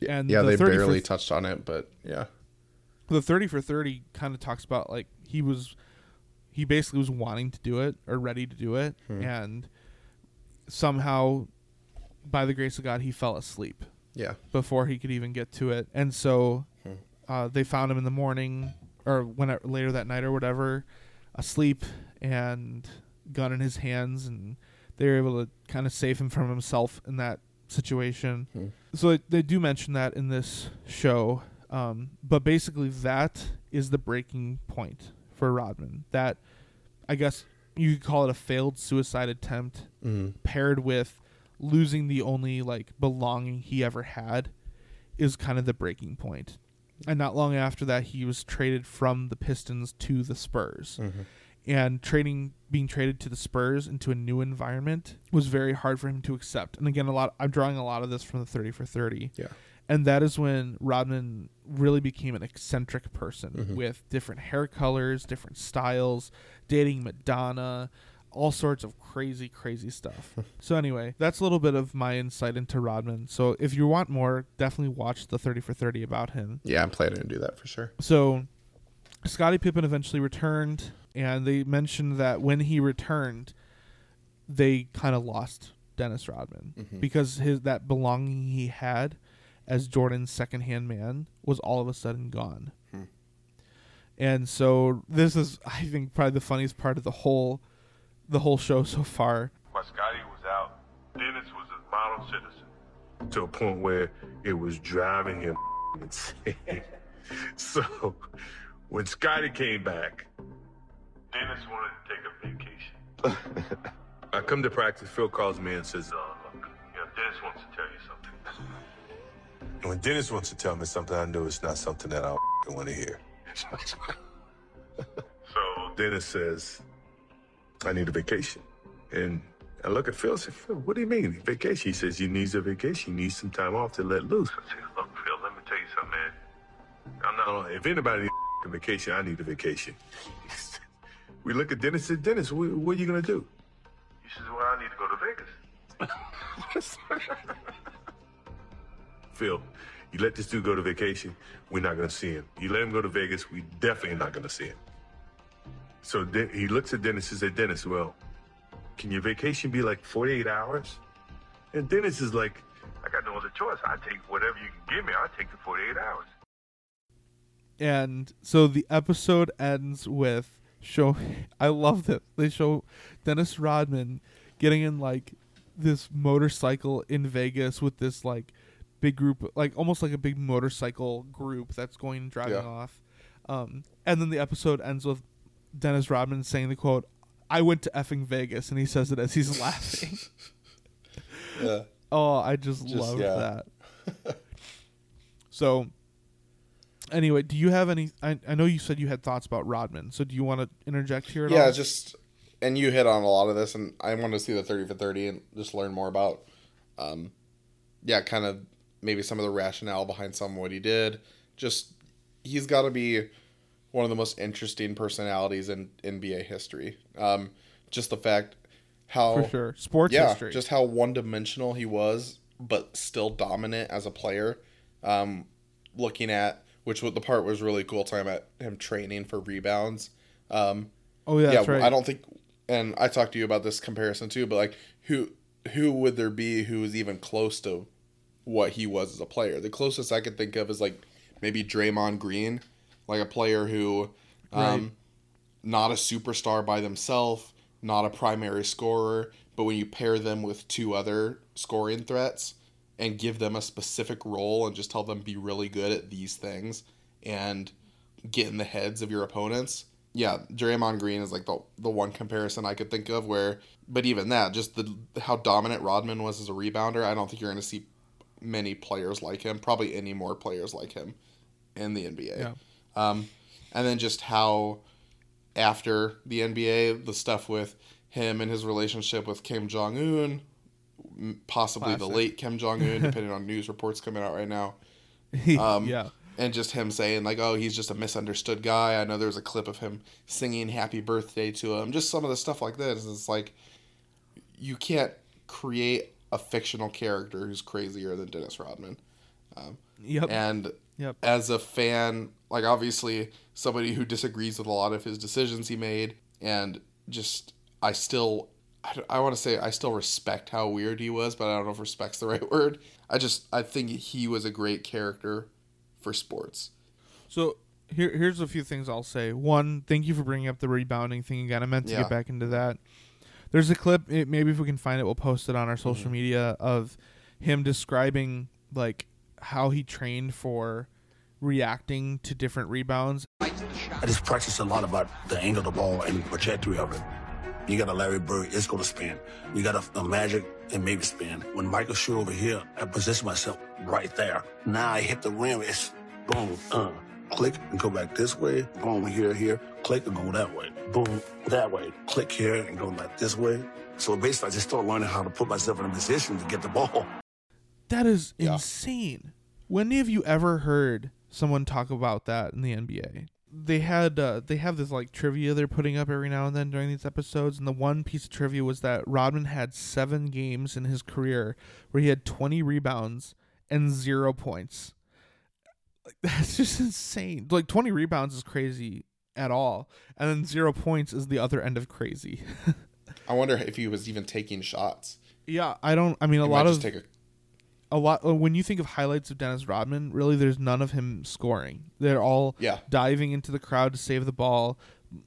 And yeah, the they 30 for barely touched on it, but yeah. the 30 for 30 kind of talks about like he was he basically was wanting to do it or ready to do it and somehow by the grace of god he fell asleep Yeah. before he could even get to it and so uh, they found him in the morning or when later that night or whatever asleep and gun in his hands and they were able to kind of save him from himself in that situation. So they, they do mention that in this show um, but basically that is the breaking point for rodman that i guess you could call it a failed suicide attempt paired with losing the only like belonging he ever had is kind of the breaking point and not long after that he was traded from the pistons to the spurs. Mm-hmm. And trading being traded to the spurs into a new environment was very hard for him to accept. And again a lot i'm drawing a lot of this from the 30 for 30 Yeah. and that is when Rodman really became an eccentric person mm-hmm. with different hair colors, different styles, dating Madonna, all sorts of crazy, crazy stuff. so anyway, that's a little bit of my insight into Rodman. So if you want more, definitely watch the 30 for 30 about him. Yeah, I'm planning to do that for sure. So Scottie Pippen eventually returned, and they mentioned that when he returned, they kind of lost Dennis Rodman mm-hmm. because his that belonging he had as Jordan's second hand man was all of a sudden gone. Hmm. And so this is I think probably the funniest part of the whole the whole show so far. While Scottie was out, Dennis was a model citizen to a point where it was driving him insane. so when Scottie came back, Dennis wanted to take a vacation. I come to practice. Phil calls me and says, uh, look, you know, Dennis wants to tell you something. And when Dennis wants to tell me something, I know it's not something that I want to hear. so Dennis says, I need a vacation. And I look at Phil and say, Phil, what do you mean, vacation? He says, you need a vacation. You need some time off to let loose. I said, look, Phil, let me tell you something, man. I'm not, if anybody needs a vacation, I need a vacation. we look at Dennis and said, Dennis, what, what are you going to do? He says, well, I need to go to Vegas. Phil, you let this dude go to vacation, we're not going to see him. You let him go to Vegas, we definitely not going to see him. So De- he looks at Dennis and said, Dennis, well, can your vacation be like 48 hours? And Dennis is like, I got no other choice. I take whatever you can give me. I take the 48 hours. and so the episode ends with show i love that they show dennis rodman getting in like this motorcycle in vegas with this like big group like almost like a big motorcycle group that's going driving Yeah. off um and then the episode ends with dennis rodman saying the quote i went to effing vegas and he says it as he's laughing Yeah. Oh, I just, Just- love yeah. that. so, anyway, do you have any? I, I know you said you had thoughts about Rodman. So, do you want to interject here at Yeah, all? just and you hit on a lot of this, and I want to see the thirty for thirty and just learn more about, um, yeah, kind of maybe some of the rationale behind some of what he did. Just he's got to be one of the most interesting personalities in NBA history. Um, just the fact how for sure. Sports yeah, history. just how one dimensional he was, but still dominant as a player. Um, looking at which was the part was really cool time at him training for rebounds. Um, oh yeah, yeah, right. I don't think, and I talked to you about this comparison too. But like, who who would there be who is even close to what he was as a player? The closest I could think of is like maybe Draymond Green, like a player who, um, Right. not a superstar by themselves, not a primary scorer, but when you pair them with two other scoring threats and give them a specific role and just tell them be really good at these things and get in the heads of your opponents. Yeah, Draymond Green is like the the one comparison I could think of where, but even that, just the how dominant Rodman was as a rebounder, I don't think you're going to see many players like him, probably any more players like him in the NBA. Yeah. Um, and then just how after the NBA, the stuff with him and his relationship with Kim Jong Un, possibly the late Kim Jong Un, depending on news reports coming out right now um, yeah, and just him saying like, "Oh, he's just a misunderstood guy." I know there's a clip of him singing "Happy Birthday" to him. Just some of the stuff like this. It's like you can't create a fictional character who's crazier than Dennis Rodman. yep, And yep. as a fan, like obviously somebody who disagrees with a lot of his decisions he made, and just I still, I, I want to say I still respect how weird he was, but I don't know if respect's the right word. I just I think he was a great character for sports. So here, here's a few things I'll say. One, thank you for bringing up the rebounding thing again. I meant to Yeah. get back into that. There's a clip. It, maybe if we can find it, we'll post it on our Mm-hmm. social media of him describing like how he trained for reacting to different rebounds. I just practice a lot about the angle of the ball and the trajectory of it. You got a Larry Bird, it's going to spin. You got a, a Magic, and maybe spin. When Michael shoot over here, I position myself right there. Now I hit the rim, it's boom, uh, click and go back this way. Boom, here, here, click and go that way. Boom, that way. Click here and go back this way. So basically, I just started learning how to put myself in a position to get the ball. That is Yeah. insane. When have you ever heard someone talk about that in the NBA? They had uh, they have this like trivia they're putting up every now and then during these episodes, and the one piece of trivia was that Rodman had seven games in his career where he had twenty rebounds and zero points. Like that's just insane. Like twenty rebounds is crazy at all, and then zero points is the other end of crazy. I wonder if he was even taking shots. yeah, I don't. I mean, a He lot of take a a lot uh, when you think of highlights of Dennis Rodman, really there's none of him scoring. They're all Yeah. diving into the crowd to save the ball,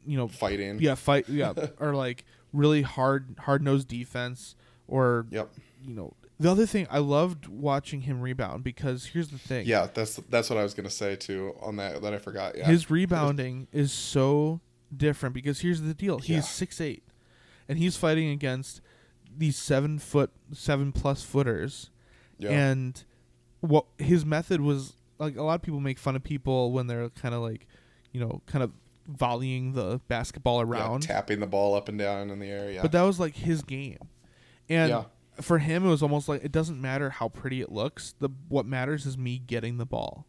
you know, fighting. yeah, fight, yeah, or like really hard hard nosed defense or Yep. you know. The other thing I loved watching him rebound because here's the thing. Yeah, that's that's what I was gonna say too on that that I forgot. Yeah. His rebounding is so different because here's the deal: Yeah. he's six eight, and he's fighting against these seven foot, seven plus footers, Yeah. and what his method was like. A lot of people make fun of people when they're kind of like, you know, kind of volleying the basketball Yeah, around. tapping the ball up and down in the air. Yeah. But that was like his game. And Yeah. for him it was almost like it doesn't matter how pretty it looks. The what matters is me getting the ball.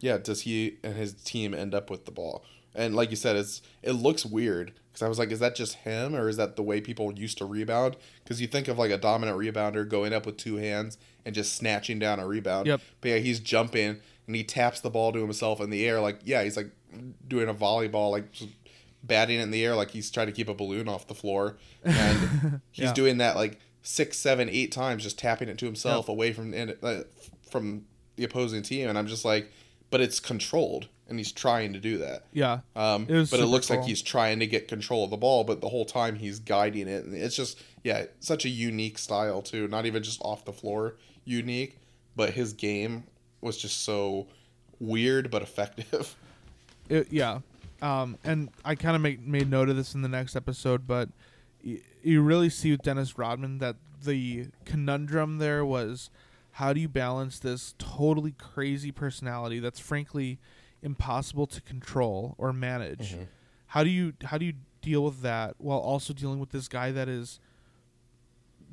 yeah. Does he and his team end up with the ball? And like you said, it's it looks weird because I was like, is that just him or is that the way people used to rebound? Because you think of like a dominant rebounder going up with two hands and just snatching down a rebound. Yep. But yeah, he's jumping and he taps the ball to himself in the air. Like yeah, he's like doing a volleyball, like batting it in the air, like he's trying to keep a balloon off the floor. And he's Yeah. doing that like six, seven, eight times, just tapping it to himself away from uh, from the opposing team. And I'm just like, but it's controlled, and he's trying to do that. Yeah. Um, It but it looks like he's trying to get control of the ball, but the whole time he's guiding it. And it's just, yeah, such a unique style, too. Not even just off the floor unique, but his game was just so weird but effective. It, yeah. Um, and I kind of make made note of this in the next episode, but y- you really see with Dennis Rodman that the conundrum there was how do you balance this totally crazy personality that's frankly impossible to control or manage? Mm-hmm. How do you how do you deal with that while also dealing with this guy that is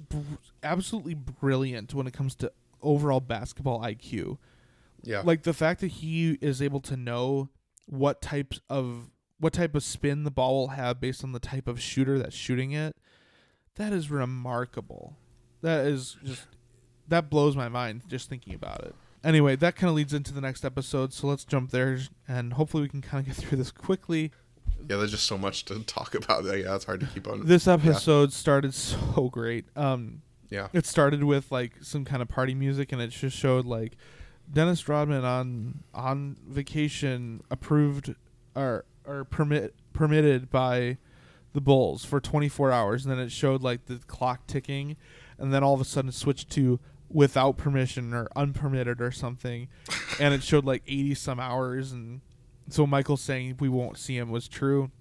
br- absolutely brilliant when it comes to overall basketball IQ? Yeah. like the fact that he is able to know what types of what type of spin the ball will have based on the type of shooter that's shooting it that is remarkable that is just that blows my mind just thinking about it anyway that kind of leads into the next episode so let's jump there and hopefully we can kind of get through this quickly yeah, there's just so much to talk about. Yeah, it's hard to keep on. this episode started so great um Yeah. it started with like some kind of party music and it just showed like Dennis Rodman on on vacation approved or or permit permitted by the Bulls for 24 hours and then it showed like the clock ticking and then all of a sudden it switched to without permission or unpermitted or something and it showed like 80 some hours and so Michael saying we won't see him was true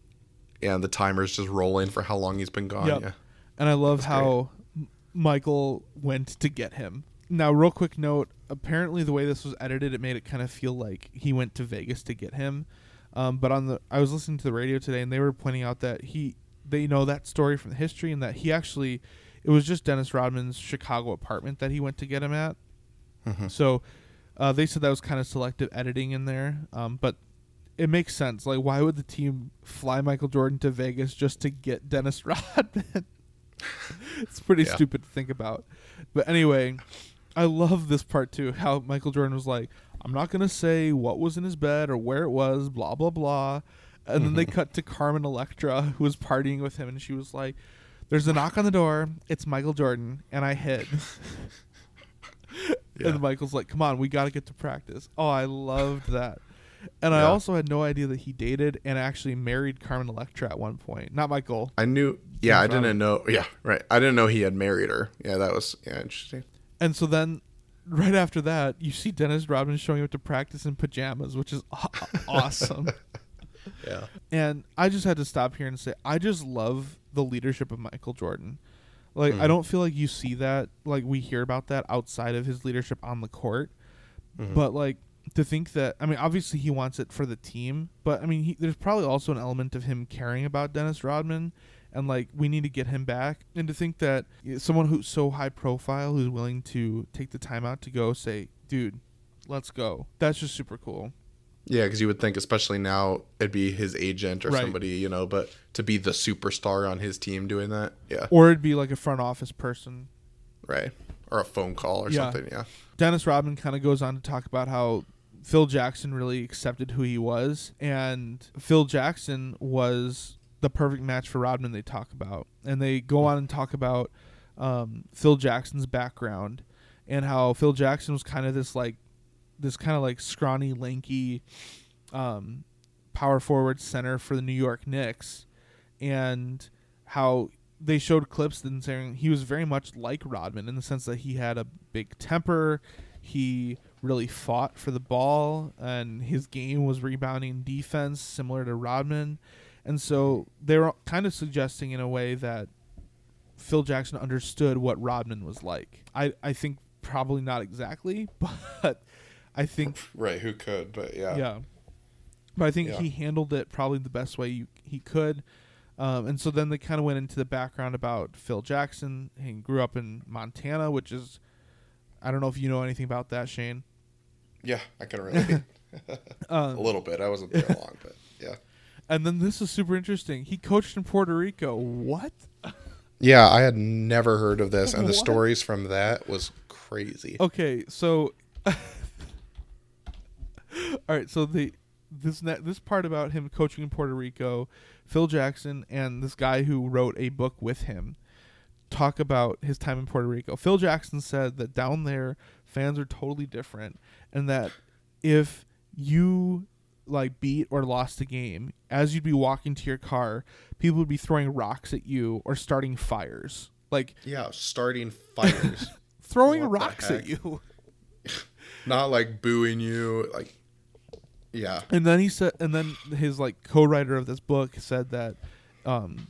Yeah, and the timer's just rolling for how long he's been gone. Yep. Yeah. And I love how M- Michael went to get him. Now, real quick note apparently, the way this was edited, it made it kind of feel like he went to Vegas to get him. Um, but on the, I was listening to the radio today, and they were pointing out that he, they know that story from the history, and that he actually, it was just Dennis Rodman's Chicago apartment that he went to get him at. So, uh, they said that was kind of selective editing in there. Um, but it makes sense. Like, why would the team fly Michael Jordan to Vegas just to get Dennis Rodman? it's pretty Yeah. stupid to think about. But anyway, I love this part too. How Michael Jordan was like, "I'm not gonna say what was in his bed or where it was, blah blah blah," and then they cut to Carmen Electra, who was partying with him, and she was like, "There's a knock on the door. It's Michael Jordan," and I hid. Yeah. And Michael's like, "Come on, we got to get to practice." Oh, I loved that. And I also had no idea that he dated and actually married Carmen Electra at one point. Not Michael. I knew. Yeah, I didn't know. Yeah, right. I didn't know he had married her. Yeah, that was yeah interesting. And so then, right after that, you see Dennis Rodman showing up to practice in pajamas, which is awesome. Yeah. And I just had to stop here and say, I just love the leadership of Michael Jordan. Like, I mm-hmm. don't feel like you see that, like, we hear about that outside of his leadership on the court. Mm-hmm. But, like, to think that, I mean, obviously he wants it for the team, but, I mean, he, there's probably also an element of him caring about Dennis Rodman and, like, we need to get him back. And to think that someone who's so high profile, who's willing to take the time out to go say, dude, let's go. That's just super cool. Yeah, because you would think, especially now, it'd be his agent or Right. somebody, you know, but to be the superstar on his team doing that, yeah, Or it'd be like a front office person right, or a phone call or Yeah. something, yeah, Dennis Rodman kind of goes on to talk about how Phil Jackson really accepted who he was, and Phil Jackson was the perfect match for Rodman. They talk about, and they go on and talk about um, Phil Jackson's background and how Phil Jackson was kind of this like this kind of like scrawny, lanky, um, power forward center for the New York Knicks, and how they showed clips and saying he was very much like Rodman in the sense that he had a big temper, he really fought for the ball, and his game was rebounding defense similar to Rodman. And so they were kind of suggesting in a way that Phil Jackson understood what Rodman was like. I, I think probably not exactly, but I think Right, who could, but yeah. yeah. But I think Yeah. he handled it probably the best way you, he could. Um, and so then they kind of went into the background about Phil Jackson. He grew up in Montana, which is, I don't know if you know anything about that, Shane. Yeah, I can relate. Um, a little bit. I wasn't there long, but yeah. And then this is super interesting. He coached in Puerto Rico. What? Yeah, I had never heard of this, and the What? stories from that was crazy. Okay, so all right, so the this ne- this part about him coaching in Puerto Rico, Phil Jackson and this guy who wrote a book with him talk about his time in Puerto Rico. Phil Jackson said that down there fans are totally different and that if you like beat or lost a game, as you'd be walking to your car, people would be throwing rocks at you or starting fires. Like Yeah, starting fires, throwing What rocks at you. not like booing you. Like, yeah, And then he said, and then his like co-writer of this book said that, um,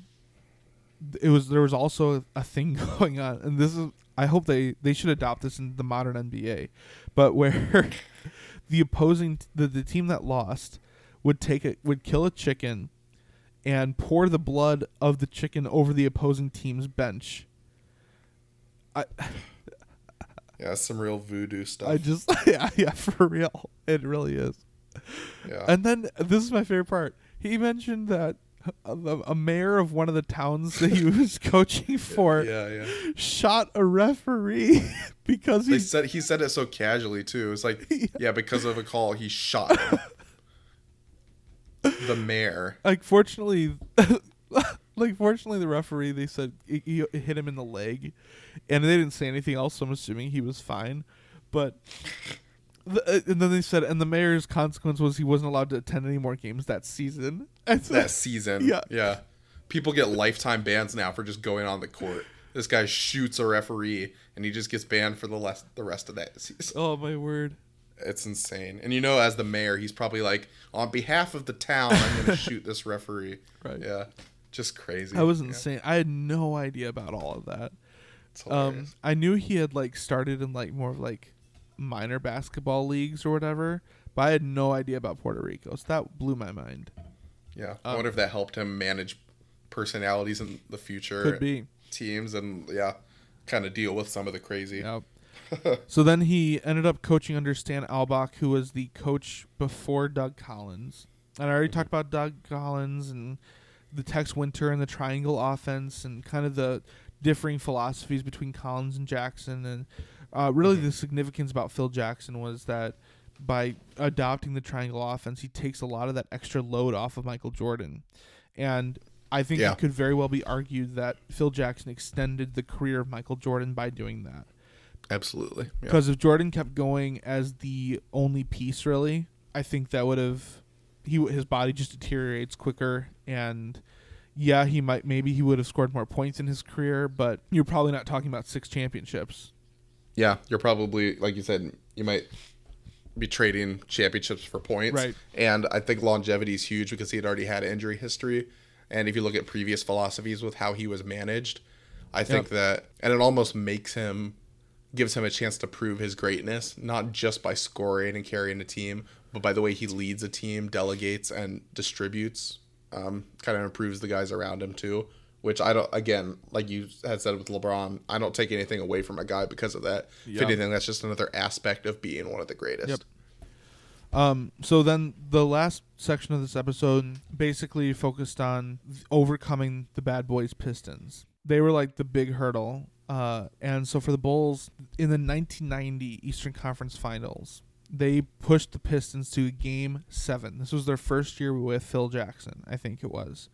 it was there was also a thing going on, and this is I hope they they should adopt this in the modern NBA, but where the opposing the the team that lost would take it would kill a chicken, and pour the blood of the chicken over the opposing team's bench. I yeah, some real voodoo stuff. I just yeah yeah for real it really is. Yeah, And then this is my favorite part. He mentioned that a, a mayor of one of the towns that he was coaching for yeah, yeah. shot a referee because he said he said it so casually too. It's like, yeah, because of a call, he shot the mayor. like fortunately like fortunately the referee they said he hit him in the leg and they didn't say anything else so I'm assuming he was fine but the, uh, and then they said and the mayor's consequence was he wasn't allowed to attend any more games that season and so, that season. Yeah. yeah. People get lifetime bans now for just going on the court. This guy shoots a referee, and he just gets banned for the less the rest of that season. oh my word It's insane. And you know, as the mayor, he's probably like, on behalf of the town, I'm going to shoot this referee. Right. Yeah. Just crazy. That was Yeah, insane. I had no idea about all of that. it's Um. I knew he had like started in like more of like minor basketball leagues or whatever, but I had no idea about Puerto Rico. So that blew my mind. yeah. um, I wonder if that helped him manage personalities in the future. Could be. Teams and, yeah, kind of deal with some of the crazy. Yep. so then he ended up coaching under Stan Albeck, who was the coach before Doug Collins. And I already talked about Doug Collins and the Tex Winter and the triangle offense and kind of the differing philosophies between Collins and Jackson. And uh, really, the significance about Phil Jackson was that by adopting the triangle offense, he takes a lot of that extra load off of Michael Jordan. And I think Yeah. it could very well be argued that Phil Jackson extended the career of Michael Jordan by doing that. Absolutely. Yeah. Because if Jordan kept going as the only piece, really, I think that would have he his body just deteriorates quicker, and yeah, he might maybe he would have scored more points in his career, but you're probably not talking about six championships. Yeah, you're probably like you said, you might be trading championships for points. Right. And I think longevity is huge because he had already had injury history. And if you look at previous philosophies with how he was managed, I think Yep. that and it almost makes him gives him a chance to prove his greatness, not just by scoring and carrying a team, but by the way he leads a team, delegates and distributes. Um, kind of improves the guys around him too. Which I don't. Again, like you had said with LeBron, I don't take anything away from a guy because of that. If anything, that's just another aspect of being one of the greatest. Yep. Um, so then the last section of this episode basically focused on overcoming the bad boys Pistons. They were like the big hurdle. Uh, and so for the Bulls in the 1990 Eastern Conference Finals, they pushed the Pistons to game seven. This was their first year with Phil Jackson, I think it was.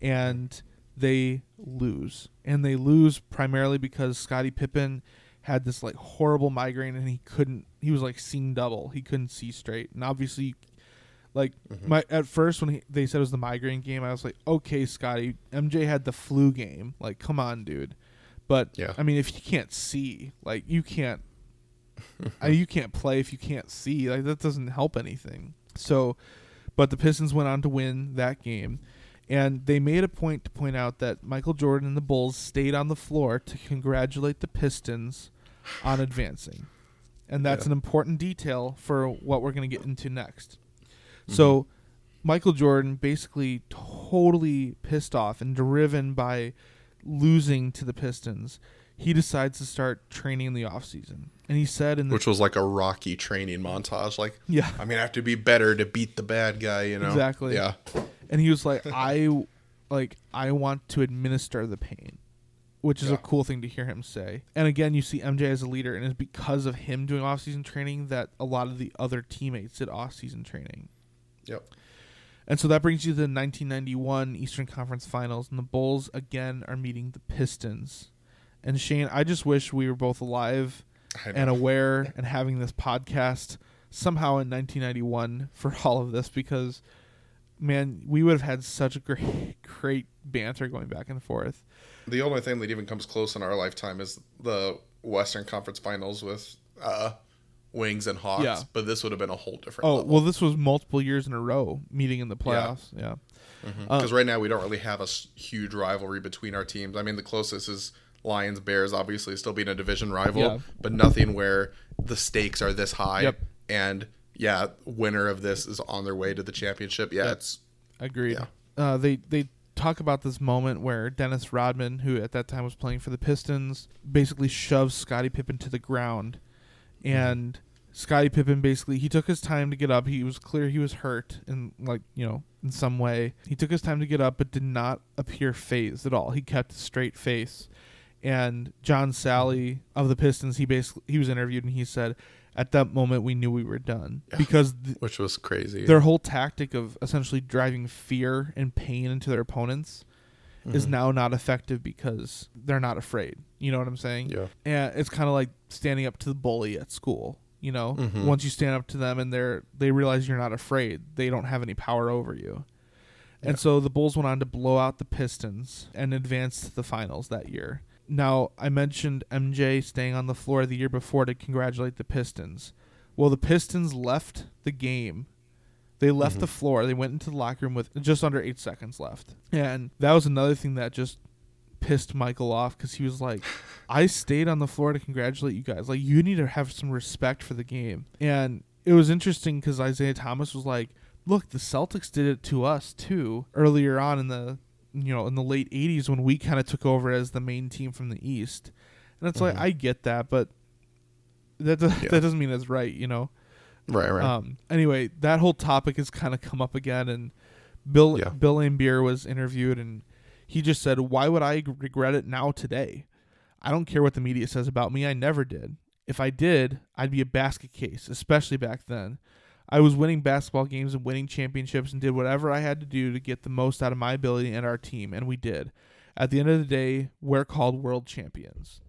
And they lose. And they lose primarily because Scottie Pippen had this like horrible migraine and he couldn't he was like seeing double. He couldn't see straight. And obviously like mm-hmm. my at first when he, they said it was the migraine game, I was like, "Okay, Scottie, MJ had the flu game. Like, come on, dude." But Yeah. I mean, if you can't see, like you can't I, uh, you can't play if you can't see. Like that doesn't help anything. So, but the Pistons went on to win that game, And they made a point to point out that Michael Jordan and the Bulls stayed on the floor to congratulate the Pistons on advancing. And that's Yeah. an important detail for what we're going to get into next. Mm-hmm. So, Michael Jordan basically totally pissed off and driven by losing to the Pistons. He decides to start training in the offseason. And he said in the Which was like a rocky training montage. Like, Yeah. I mean, I have to be better to beat the bad guy, you know? Exactly. Yeah. And he was like i like i want to administer the pain which is a cool thing to hear him say. And again you see mj as a leader and it's because of him doing off-season training that a lot of the other teammates did off-season training. Yep. and so that brings you to the 1991 eastern conference finals and the bulls again are meeting the pistons. And shane i just wish we were both alive and aware and having this podcast somehow in 1991 for all of this because man we would have had such a great great banter going back and forth The only thing that even comes close in our lifetime is the Western Conference Finals with uh, Wings and Hawks. Yeah. But this would have been a whole different oh level. well this was multiple years in a row meeting in the playoffs yeah, Uh, Because right now we don't really have a huge rivalry between our teams. I mean, the closest is Lions Bears, obviously still being a division rival, Yeah. but nothing where the stakes are this high. Yep. And yeah, winner of this is on their way to the championship. Yeah, Yep. it's agreed Yeah. uh, they they talk about this moment where Dennis Rodman, who at that time was playing for the Pistons, basically shoves Scottie Pippen to the ground, and Scottie Pippen basically he took his time to get up. He was clear he was hurt in like you know in some way. He took his time to get up, but did not appear phased at all. He kept a straight face. And John Salley of the Pistons, he basically he was interviewed and he said, at that moment we knew we were done because th- which was crazy. their whole tactic of essentially driving fear and pain into their opponents is Mm-hmm. now not effective because they're not afraid. You know what I'm saying? Yeah. And it's kind of like standing up to the bully at school. You know, Mm-hmm. once you stand up to them and they're they realize you're not afraid, they don't have any power over you. And so the Bulls went on to blow out the Pistons and advance to the finals that year. Now, I mentioned MJ staying on the floor the year before to congratulate the Pistons. Well, the Pistons left the game. They left mm-hmm. the floor. They went into the locker room with just under eight seconds left. And that was another thing that just pissed Michael off because he was like, I stayed on the floor to congratulate you guys. Like, you need to have some respect for the game. And it was interesting because Isiah Thomas was like, look, the Celtics did it to us too earlier on in the you know in the late 80s when we kind of took over as the main team from the East. And it's like I get that, but that does, that doesn't mean it's right, you know. right, right. Um, anyway, that whole topic has kind of come up again, and Bill Yeah. Bill Laimbeer was interviewed, and he just said, "Why would i regret it now today? I don't care what the media says about me. I never did. If I did, I'd be a basket case, especially back then. I was winning basketball games and winning championships, and did whatever I had to do to get the most out of my ability and our team, and we did. At the end of the day, we're called world champions.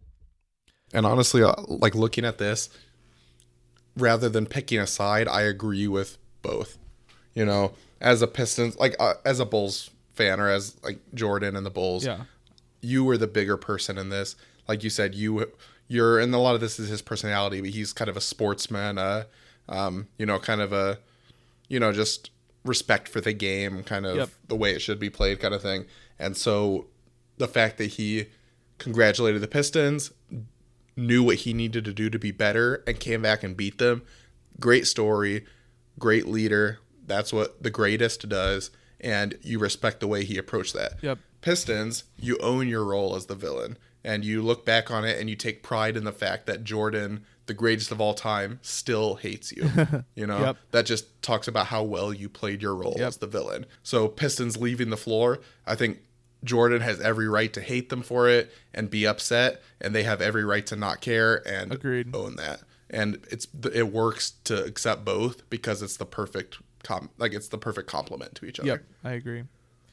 And honestly, uh, like looking at this, rather than picking a side, I agree with both. You know, as a Pistons, like uh, as a Bulls fan, or as like Jordan and the Bulls, Yeah, you were the bigger person in this. Like you said, you you're, and a lot of this is his personality, but he's kind of a sportsman. Uh, um, you know, kind of a, you know, just respect for the game, kind of Yep. the way it should be played, kind of thing. And so, the fact that he congratulated the Pistons, knew what he needed to do to be better, and came back and beat them. Great story, great leader. That's what the greatest does, and you respect the way he approached that. Yep. Pistons, you own your role as the villain, and you look back on it and you take pride in the fact that Jordan, the greatest of all time, still hates you. You know, Yep. that just talks about how well you played your role Yep. as the villain. So Pistons leaving the floor, I think Jordan has every right to hate them for it and be upset, and they have every right to not care and Agreed. own that. And it's it works to accept both because it's the perfect com- like it's the perfect complement to each other. yep, I agree.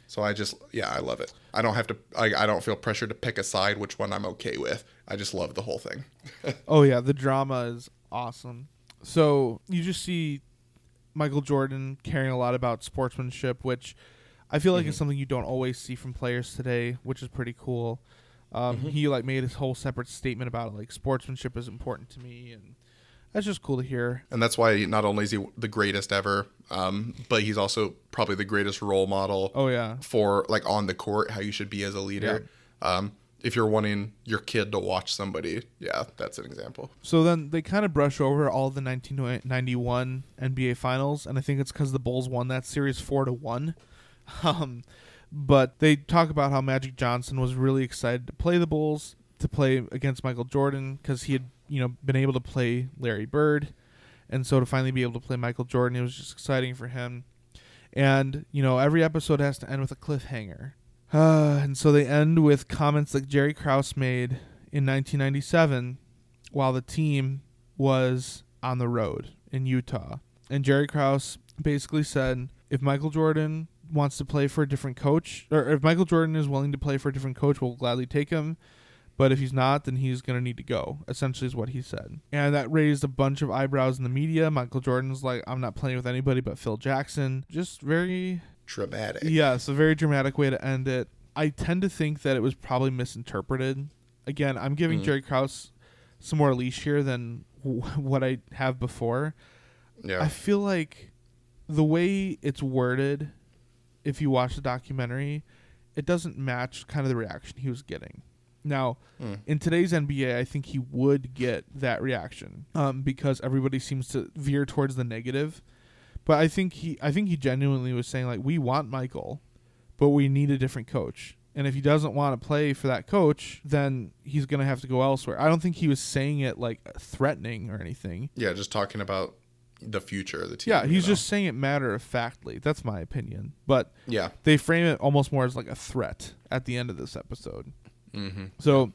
So I just yeah, I love it. I don't have to I, I don't feel pressure to pick a side which one I'm okay with. I just love the whole thing. Oh yeah, the drama is awesome. So you just see Michael Jordan caring a lot about sportsmanship, which I feel like Mm-hmm. is something you don't always see from players today, which is pretty cool. Um, Mm-hmm. He like made his whole separate statement about it, like sportsmanship is important to me, and that's just cool to hear. And that's why not only is he the greatest ever, um, but he's also probably the greatest role model. Oh yeah, for like on the court how you should be as a leader. Um, if you're wanting your kid to watch somebody, yeah, that's an example. So then they kind of brush over all the 1991 NBA Finals, and I think it's because the Bulls won that series four to one. Um, but they talk about how Magic Johnson was really excited to play the Bulls, to play against Michael Jordan, because he had you know been able to play Larry Bird, and so to finally be able to play Michael Jordan, it was just exciting for him. And you know every episode has to end with a cliffhanger. Uh, and so they end with comments that Jerry Krause made in 1997 while the team was on the road in Utah. And Jerry Krause basically said if Michael Jordan wants to play for a different coach, or if Michael Jordan is willing to play for a different coach, we'll gladly take him. But if he's not, then he's going to need to go, essentially, is what he said. And that raised a bunch of eyebrows in the media. Michael Jordan's like, I'm not playing with anybody but Phil Jackson. Just very Dramatic. yeah, it's a very dramatic way to end it. I tend to think that it was probably misinterpreted. Again, I'm giving mm. Jerry Krause some more leash here than w- what I have before. Yeah. I feel like the way it's worded, if you watch the documentary, it doesn't match kind of the reaction he was getting. Now, in today's NBA, I think he would get that reaction um, because everybody seems to veer towards the negative. But I think he, I think he genuinely was saying like, we want Michael, but we need a different coach. And if he doesn't want to play for that coach, then he's gonna have to go elsewhere. I don't think he was saying it like threatening or anything. yeah, just talking about the future of the team. Yeah, you he's know? just saying it matter of factly. That's my opinion. But Yeah. they frame it almost more as like a threat at the end of this episode. Mm-hmm. So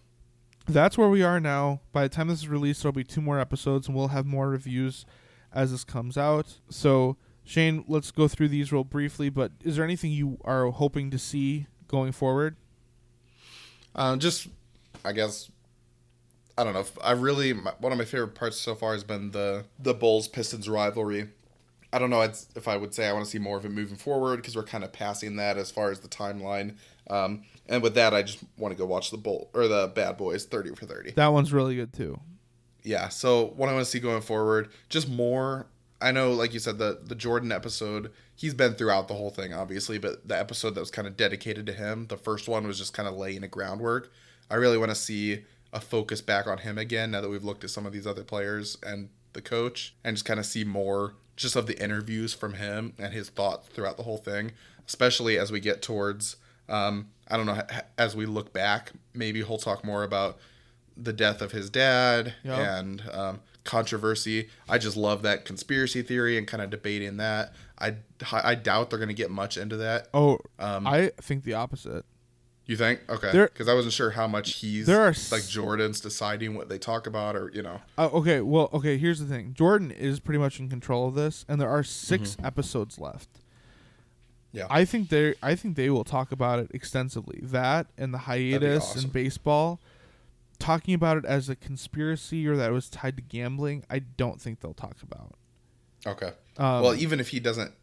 that's where we are now. By the time this is released, there'll be two more episodes, and we'll have more reviews as this comes out. So Shane, let's go through these real briefly. But is there anything you are hoping to see going forward? Um, just, I guess, I don't know. I really my, one of my favorite parts so far has been the the Bulls Pistons rivalry. I don't know if I would say I want to see more of it moving forward because we're kind of passing that as far as the timeline. Um, and with that, I just want to go watch the Bolt or the Bad Boys thirty for thirty. That one's really good too. yeah so what i want to see going forward just more i know like you said the the jordan episode he's been throughout the whole thing obviously but the episode that was kind of dedicated to him the first one was just kind of laying a groundwork i really want to see a focus back on him again now that we've looked at some of these other players and the coach and just kind of see more just of the interviews from him and his thoughts throughout the whole thing especially as we get towards um, i don't know as we look back maybe he'll talk more about the death of his dad Yep. and um, controversy. I just love that conspiracy theory and kind of debating that. I, I doubt they're going to get much into that. Oh, Um, I think the opposite. You think? Okay. Because I wasn't sure how much he's There are like Jordan's deciding what they talk about or, you know. Uh, okay, well, okay. Here's the thing: Jordan is pretty much in control of this, and there are 6 episodes left. Yeah. I think they, I think they will talk about it extensively. That and the hiatus awesome. and baseball, talking about it as a conspiracy or that it was tied to gambling. I don't think they'll talk about. Okay. Um, well, even if he doesn't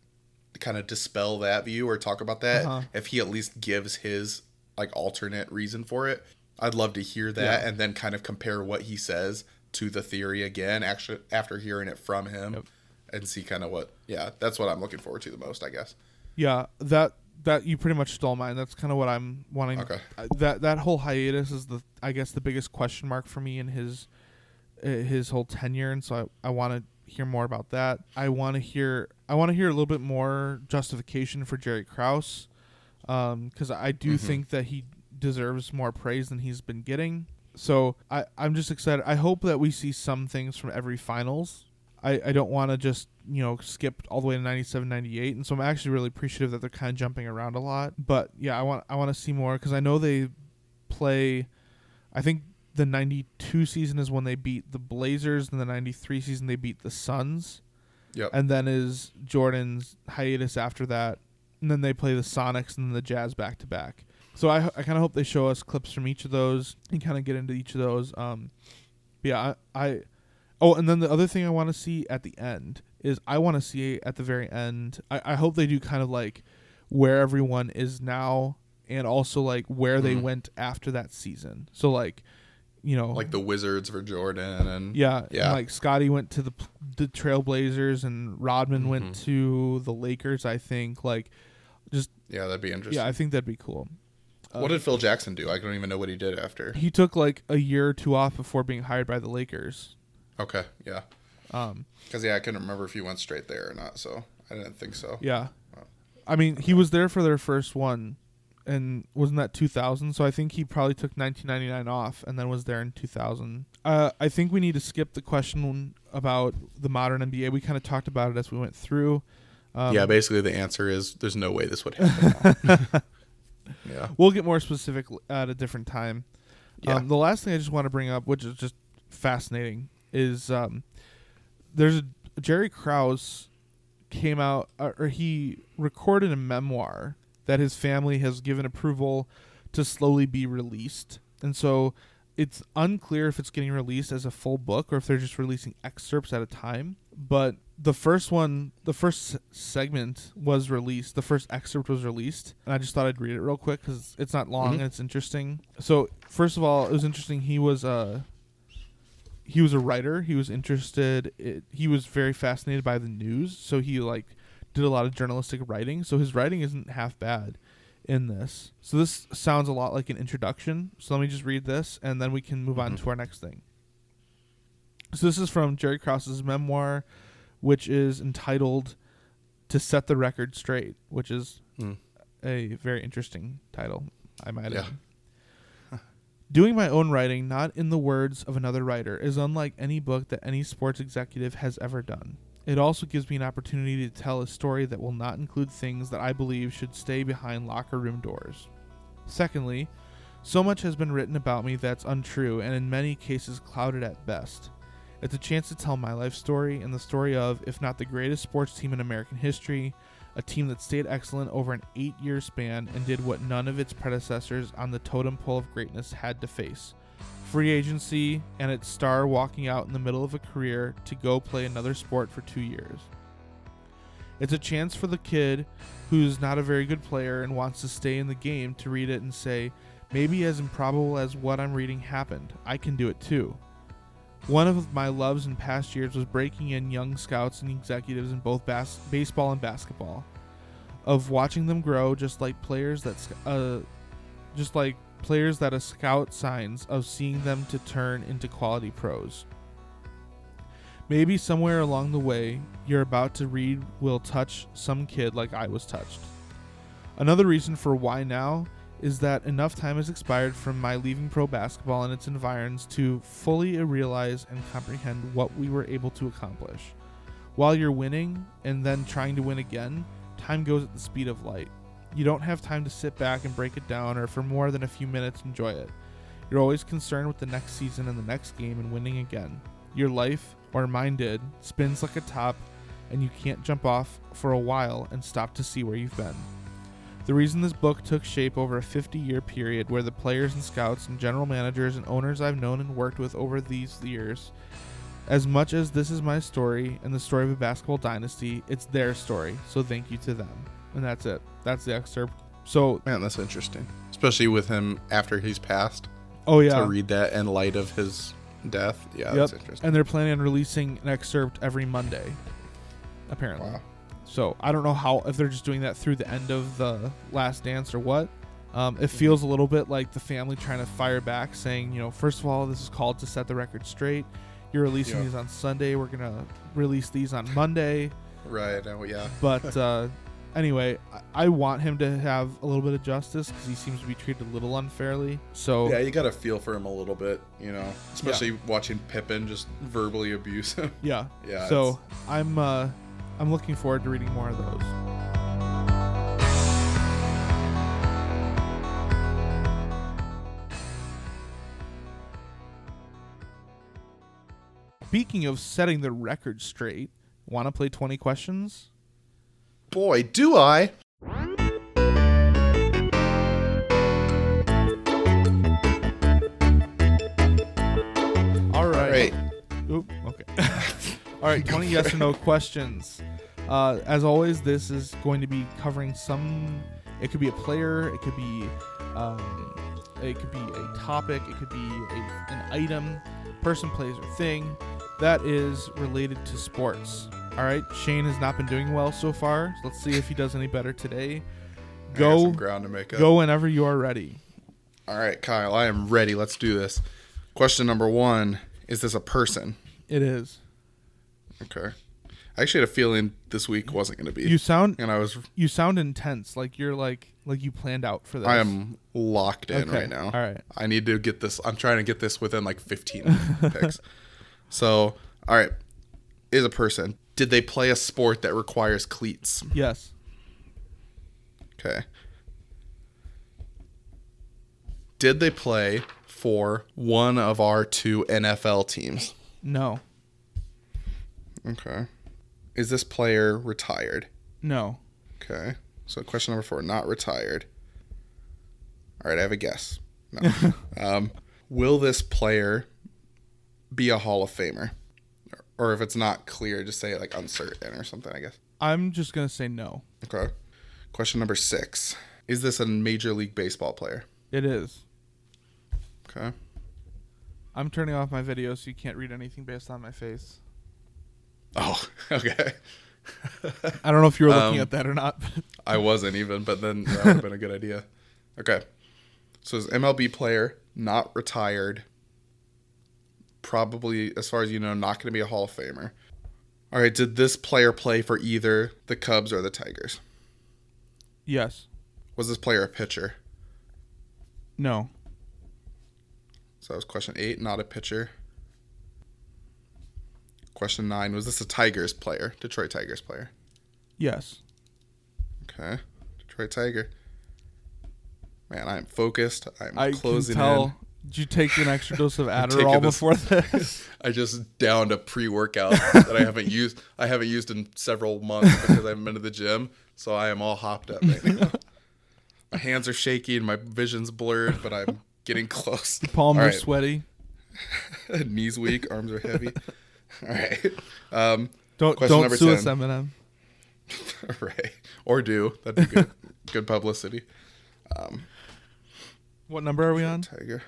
kind of dispel that view or talk about that, Uh-huh. if he at least gives his like alternate reason for it, I'd love to hear that Yeah. and then kind of compare what he says to the theory again actually after hearing it from him Yep. and see kind of what yeah, that's what I'm looking forward to the most, I guess. Yeah, that that you pretty much stole mine. That's kind of what I'm wanting. Okay. Uh, That that whole hiatus is the I guess the biggest question mark for me in his uh, his whole tenure, and so I, I want to hear more about that. I want to hear I want to hear a little bit more justification for Jerry Krause, because I do think that he deserves more praise than he's been getting. So I I'm just excited. I hope that we see some things from every finals. I, I don't want to just you know skip all the way to 97 98 and so i'm actually really appreciative that they're kind of jumping around a lot but yeah i want i want to see more because i know they play i think the 92 season is when they beat the blazers and the 93 season they beat the suns Yep. and then is jordan's hiatus after that and then they play the sonics and then the jazz back to back so i, I kind of hope they show us clips from each of those and kind of get into each of those um but yeah I, I Oh, and then the other thing I want to see at the end is I want to see at the very end. I, I hope they do kind of like where everyone is now, and also like where they went after that season. So like, you know, like the Wizards for Jordan and yeah, and, yeah. like Scottie went to the the Trailblazers and Rodman Mm-hmm. went to the Lakers. I think like just yeah, that'd be interesting. yeah, I think that'd be cool. what did Phil Jackson do? I don't even know what he did after. He took like a year or two off before being hired by the Lakers. Okay, yeah, Um, because yeah, I couldn't remember if he went straight there or not, so I didn't think so. yeah, I mean he was there for their first one, and wasn't that 2000? So I think he probably took 1999 off and then was there in 2000. Uh, I think we need to skip the question about the modern NBA. We kind of talked about it as we went through. Um, yeah, basically the answer is there's no way this would happen. yeah, We'll get more specific at a different time. Yeah. Um, the last thing I just want to bring up, which is just fascinating, is um, there's a Jerry Krause came out uh, or he recorded a memoir that his family has given approval to slowly be released, and so it's unclear if it's getting released as a full book or if they're just releasing excerpts at a time. But the first one, the first segment was released. The first excerpt was released, and I just thought I'd read it real quick because it's not long and it's interesting. So first of all, it was interesting. He was a he was a writer. He was interested. It, he was very fascinated by the news, so he like did a lot of journalistic writing. So his writing isn't half bad in this. So this sounds a lot like an introduction. So let me just read this, and then we can move on to our next thing. So this is from Jerry Krause's memoir, which is entitled "To Set the Record Straight," which is Hmm. a very interesting title, I might Yeah. add. Doing my own writing, not in the words of another writer, is unlike any book that any sports executive has ever done. It also gives me an opportunity to tell a story that will not include things that I believe should stay behind locker room doors. Secondly, so much has been written about me that's untrue and in many cases clouded at best. It's a chance to tell my life story and the story of, if not the greatest sports team in American history, a team that stayed excellent over an eight year span and did what none of its predecessors on the totem pole of greatness had to face free agency and its star walking out in the middle of a career to go play another sport for two years. It's a chance for the kid who's not a very good player and wants to stay in the game to read it and say, maybe as improbable as what I'm reading happened, I can do it too. One of my loves in past years was breaking in young scouts and executives in both bas- baseball and basketball, of watching them grow just like players that, uh, just like players that a scout signs, of seeing them to turn into quality pros. Maybe somewhere along the way, you're about to read will touch some kid like I was touched. Another reason for why now is that enough time has expired from my leaving pro basketball and its environs to fully realize and comprehend what we were able to accomplish. While you're winning and then trying to win again, time goes at the speed of light. You don't have time to sit back and break it down or for more than a few minutes enjoy it. You're always concerned with the next season and the next game and winning again. Your life, or mine did, spins like a top, and you can't jump off for a while and stop to see where you've been. The reason this book took shape over a 50 year period where the players and scouts and general managers and owners I've known and worked with over these years, as much as this is my story and the story of a basketball dynasty, it's their story. So thank you to them. And that's it. That's the excerpt. So, man, that's interesting, especially with him after he's passed. oh yeah. To read that in light of his death, yeah, Yep. that's interesting. And they're planning on releasing an excerpt every Monday, apparently. Wow. So I don't know how if they're just doing that through the end of the Last Dance or what. Um, it feels a little bit like the family trying to fire back, saying, you know, first of all, this is called to set the record straight. You're releasing Yeah. these on Sunday. We're gonna release these on Monday. Right? Oh, yeah. But uh, anyway, I-, I want him to have a little bit of justice because he seems to be treated a little unfairly. So Yeah, you got to feel for him a little bit, you know, especially watching Pippen just verbally abuse him. yeah, Yeah, So I'm uh, I'm looking forward to reading more of those. Speaking of setting the record straight, want to play 20 questions? Boy, do I. All right, 20 yes or no questions. Uh, as always, this is going to be covering some. It could be a player. It could be um, It could be a topic. It could be a, an item, person, place, or thing that is related to sports. All right. Shane has not been doing well so far. So let's see if he does any better today. Go, some ground to make up. go whenever you are ready. All right, Kyle, I am ready. Let's do this. Question number one: Is this a person? It is. Okay. I actually had a feeling this week wasn't going to be. You sound and I was. you sound intense. Like you're like like you planned out for this. I am locked in Okay, right now. all right. I need to get this. I'm trying to get this within like 15 picks. So, all right, is a person. Did they play a sport that requires cleats? Yes. Okay. Did they play for one of our two NFL teams? No. Okay. Is this player retired? No. Okay. So question number four, not retired. All right, I have a guess. No. um, will this player be a Hall of Famer? Or if it's not clear, just say like uncertain or something, I guess. I'm just gonna say no. Okay. Question number six. Is this a Major League Baseball player? It is. Okay. I'm turning off my video so you can't read anything based on my face. Oh, okay. I don't know if you were looking Um, at that or not. I wasn't even, but then that would have been a good idea. Okay. So it's MLB player, not retired. Probably, as far as you know, not going to be a Hall of Famer. All right. Did this player play for either the Cubs or the Tigers? yes. Was this player a pitcher? No. So that was question eight, not a pitcher. Question nine, was this a Tigers player? Detroit Tigers player. Yes. Okay. Detroit Tiger. Man, I'm focused. I'm I closing can tell. in. Did you take an extra dose of Adderall before this? I just downed a pre-workout that I haven't used. I haven't used in several months because I haven't been to the gym. So I am all hopped up right now. my hands are shaky and my vision's blurred, but I'm getting close. Palms All are right. sweaty. Knees weak, arms are heavy. All right. Um, Don't Question don't sue 10. us, Eminem. right. Or do. That'd be good. good publicity. What number are we on? Tiger.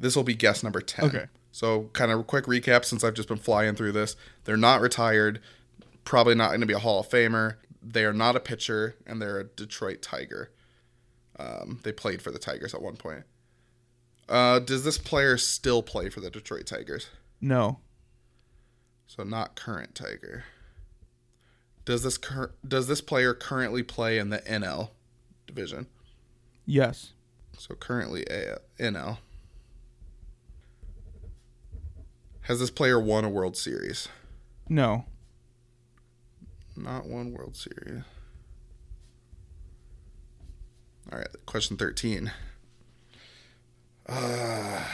This will be guess number 10. Okay. So, kind of a quick recap since I've just been flying through this. They're not retired, probably not going to be a Hall of Famer. They are not a pitcher, and they're a Detroit Tiger. Um, they played for the Tigers at one point. Uh, does this player still play for the Detroit Tigers? No. So, not current Tiger. Does this cur- does this player currently play in the NL division? Yes. So currently a NL. Has this player won a World Series? No. Not one World Series. All right, question 13. Uh,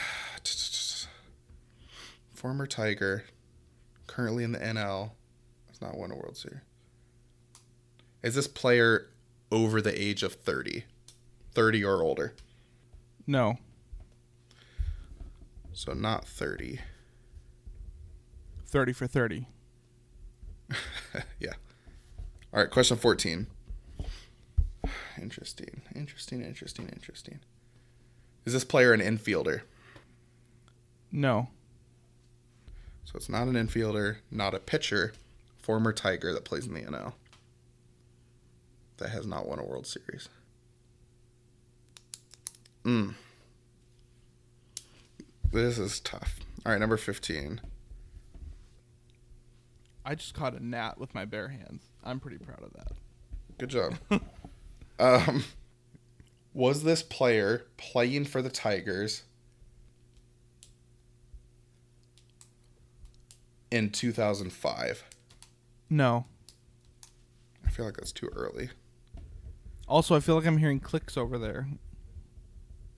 former Tiger, currently in the NL, has not won a World Series. Is this player over the age of 30? 30 or older? No. So not 30. 30 for 30. Yeah. All right, question 14. Interesting. Interesting, interesting, interesting. Is this player an infielder? No. So it's not an infielder, not a pitcher, former Tiger that plays in the NL. That has not won a World Series. Mm. This is tough. All right, number 15. I just caught a gnat with my bare hands. I'm pretty proud of that. Good job. um, was this player playing for the Tigers in 2005? No. I feel like that's too early. Also, I feel like I'm hearing clicks over there.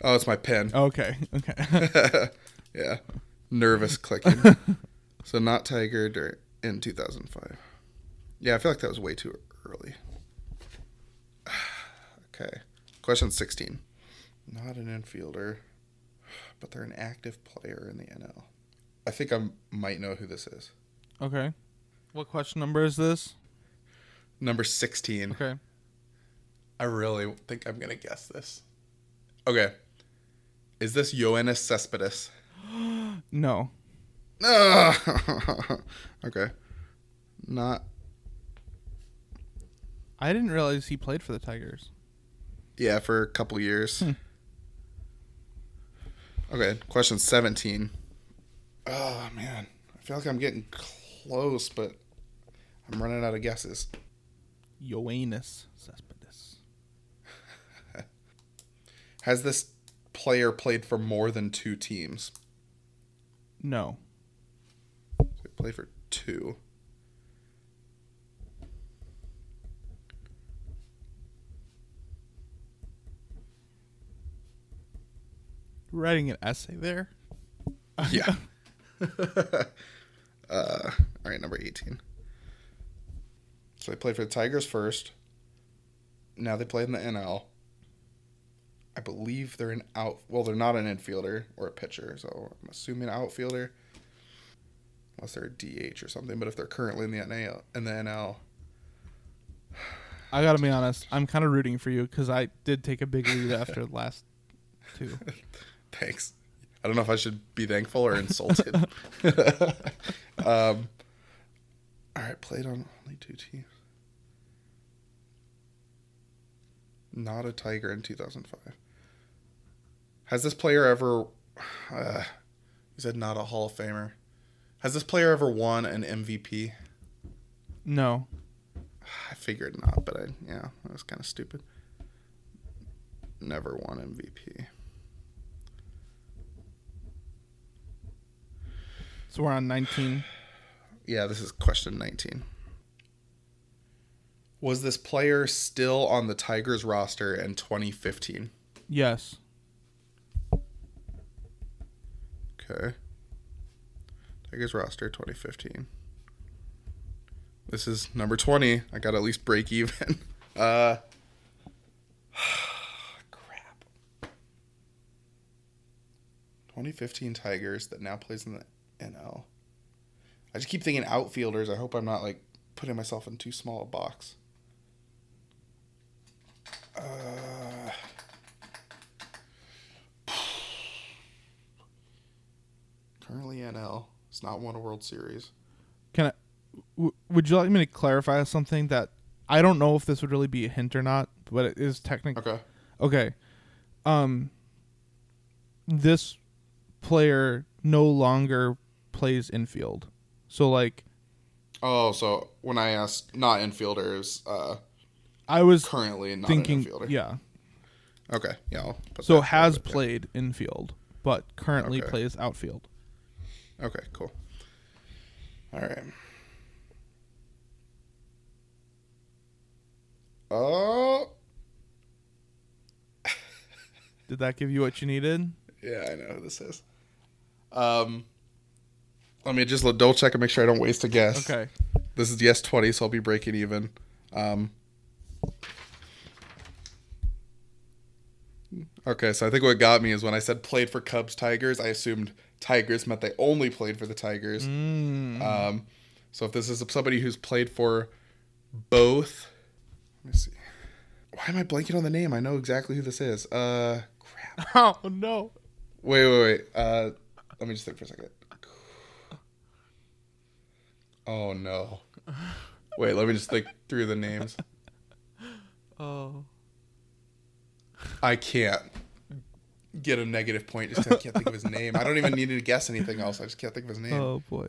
Oh, it's my pen. Oh, okay. Okay. yeah. Nervous clicking. so not Tiger in 2005. Yeah, I feel like that was way too early. okay. Question 16. Not an infielder, but they're an active player in the NL. I think I might know who this is. okay. What question number is this? Number 16. Okay. I really think I'm going to guess this. Okay. Is this Yoenis Cespedes? No. Ah! okay. Not. I didn't realize he played for the Tigers. Yeah, for a couple years. Okay, question 17. Oh, man. I feel like I'm getting close, but I'm running out of guesses. Yoenis Cespedes. Has this player played for more than two teams? No. So he played for two. Writing an essay there. Yeah. uh, all right, number 18. So they played for the Tigers first. Now they play in the NL. I believe they're an out. Well, they're not an infielder or a pitcher, so I'm assuming outfielder, unless they're a DH or something. But if they're currently in the NL, in the NL, I gotta be honest. I'm kind of rooting for you because I did take a big lead after the last two. thanks. I don't know if I should be thankful or insulted. um, all right, played on only two teams. Not a Tiger in 2005. Has this player ever? Uh, you said not a Hall of Famer. Has this player ever won an MVP? No. I figured not, but I yeah, that was kind of stupid. Never won MVP. So we're on 19. Yeah, this is question 19. Was this player still on the Tigers roster in 2015? Yes. Okay. Tigers roster 2015. This is number 20. I got at least break even. Uh crap. 2015 Tigers that now plays in the NL. I just keep thinking outfielders. I hope I'm not like putting myself in too small a box. Uh, currently NL. It's not won a World Series. Can I? W- would you like me to clarify something that I don't know if this would really be a hint or not, but it is technically Okay. okay. Um, this player no longer plays infield, so like Oh, so when I asked not infielders, uh, I was currently not thinking, infielder. yeah. Okay. Yeah. So has yeah. played infield, but currently Okay. plays outfield. Okay. Cool. All right. Oh. Did that give you what you needed? Yeah, I know who this is. Um, let me just double check and make sure I don't waste a guess. Okay. This is yes twenty, so I'll be breaking even. Um, okay, so I think what got me is when I said played for Cubs Tigers, I assumed Tigers meant they only played for the Tigers. Um, so if this is somebody who's played for both, let me see. Why am I blanking on the name? I know exactly who this is. Uh, crap. Oh no. Wait, wait, wait. Uh, let me just think for a second. Oh no. Wait, let me just think through the names. Oh. I can't get a negative point just I can't think of his name. I don't even need to guess anything else. I just can't think of his name. Oh boy.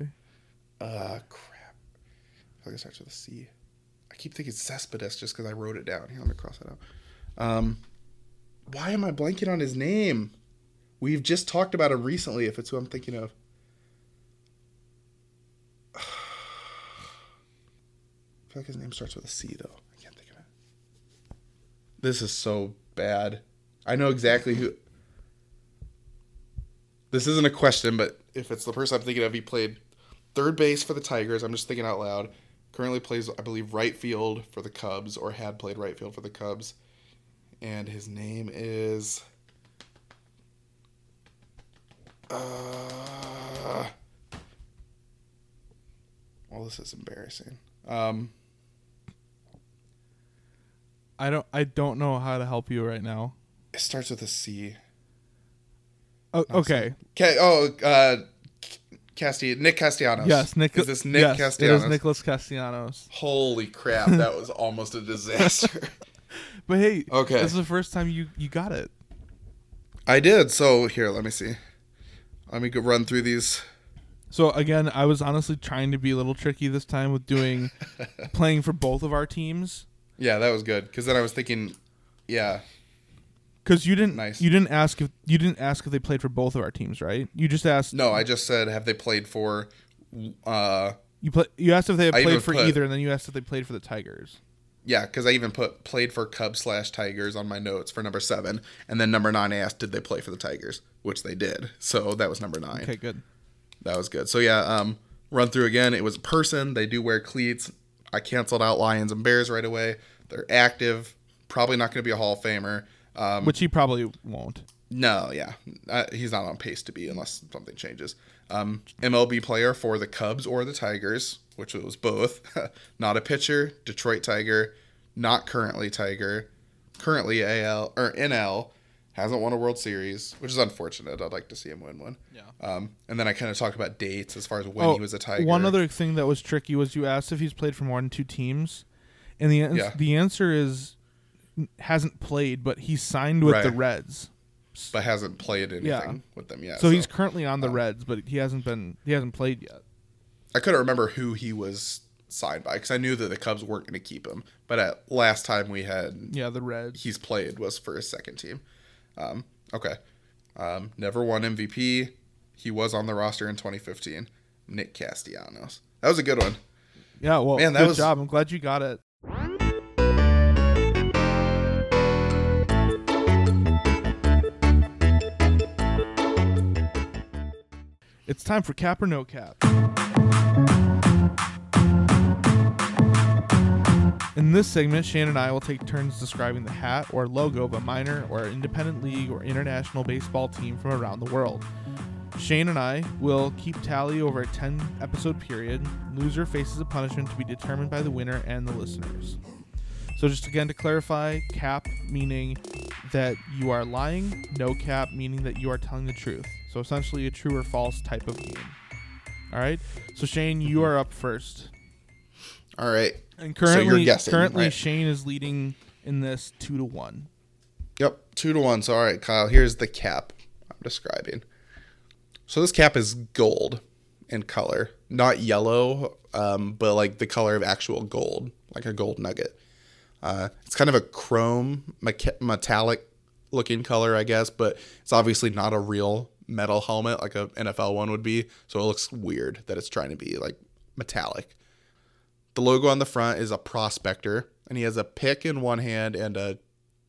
Uh, crap. I feel like it starts with a C. I keep thinking Cespedes just because I wrote it down. Here, let me cross that out. Um, why am I blanking on his name? We've just talked about him recently. If it's who I'm thinking of. I feel like his name starts with a C though. I can't think of it. This is so bad. I know exactly who. This isn't a question, but if it's the person I'm thinking of, he played third base for the Tigers. I'm just thinking out loud. Currently plays, I believe, right field for the Cubs, or had played right field for the Cubs. And his name is. Uh, well, this is embarrassing. Um, I don't I don't know how to help you right now. it starts with a C. Oh, okay. Ca- oh, uh, Casti- Nick Castellanos. Yes, Nick. Is this Nick yes, Castellanos? It is Nicholas Castellanos. Holy crap, that was almost a disaster. But hey, Okay. this is the first time you you got it. I did. So here, let me see. Let me go run through these. So again, I was honestly trying to be a little tricky this time with doing playing for both of our teams Yeah, that was good. Because then I was thinking, yeah, because you didn't Nice. you didn't ask if you didn't ask if they played for both of our teams, right? You just asked no, I just said, have they played for? Uh, you play you asked if they had I even played for put- either, and then you asked if they played for the Tigers. yeah, because I even put played for Cubs slash Tigers on my notes for number seven, and then number nine I asked, did they play for the Tigers? Which they did. So that was number nine. Okay, good. That was good. So yeah, um, run through again. It was a person. They do wear cleats. I canceled out Lions and Bears right away. They're active. Probably not going to be a Hall of Famer. Um, Which he probably won't. no, yeah, uh, he's not on pace to be unless something changes. Um, MLB player for the Cubs or the Tigers, which it was both. not a pitcher. Detroit Tiger. Not currently Tiger. Currently AL or NL. Hasn't won a World Series, which is unfortunate. I'd like to see him win one. Yeah. Um, and then I kind of talked about dates as far as when oh, he was a Tiger. one other thing that was tricky was you asked if he's played for more than two teams, and the ans- Yeah. the answer is hasn't played, but he signed with the Reds. but hasn't played anything Yeah. with them yet. So, he's currently on the Reds, but he hasn't been he hasn't played yet. I couldn't remember who he was signed by because I knew that the Cubs weren't going to keep him. But at last time we had Yeah, the Reds. he's played was for his second team. Um, okay. Um, never won MVP. He was on the roster in 2015. Nick Castellanos. That was a good one. Yeah, well, Man, that good was- job. I'm glad you got it. It's time for cap or no cap. In this segment, Shane and I will take turns describing the hat or logo of a minor or independent league or international baseball team from around the world. Shane and I will keep tally over a 10 episode period. Loser faces a punishment to be determined by the winner and the listeners. So, just again to clarify, cap meaning that you are lying, no cap meaning that you are telling the truth. So, essentially, a true or false type of game. All right. So, Shane, you are up first. All right. And So you're currently, guessing, currently right? Shane is leading in this two to one. Yep, two to one. So all right, Kyle. Here's the cap I'm describing. So this cap is gold in color, not yellow, um, but like the color of actual gold, like a gold nugget. Uh, it's kind of a chrome mecha- metallic looking color, I guess, but it's obviously not a real metal helmet like a NFL one would be. So it looks weird that it's trying to be like metallic. The logo on the front is a prospector, and he has a pick in one hand and a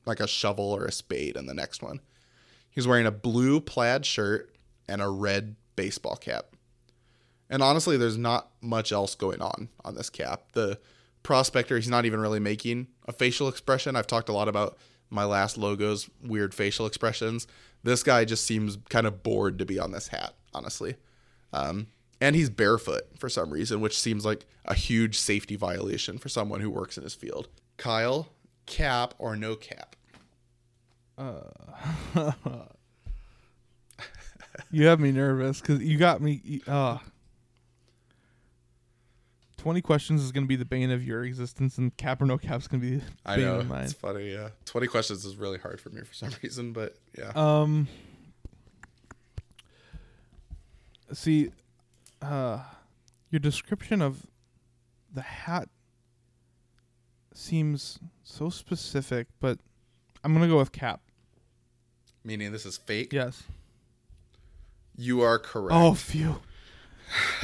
like a shovel or a spade in the next one. He's wearing a blue plaid shirt and a red baseball cap. And honestly, there's not much else going on on this cap. The prospector, he's not even really making a facial expression. I've talked a lot about my last logo's weird facial expressions. This guy just seems kind of bored to be on this hat, honestly. Um, and he's barefoot for some reason, which seems like a huge safety violation for someone who works in his field. Kyle, cap or no cap? Uh, You have me nervous because you got me. Uh, Twenty questions is going to be the bane of your existence, and cap or no cap is going to be the I bane know of mine. it's funny. Yeah, twenty questions is really hard for me for some reason, but yeah. Um. See, uh, your description of the hat seems so specific, but I'm gonna go with cap. Meaning this is fake. Yes. You are correct. Oh, phew.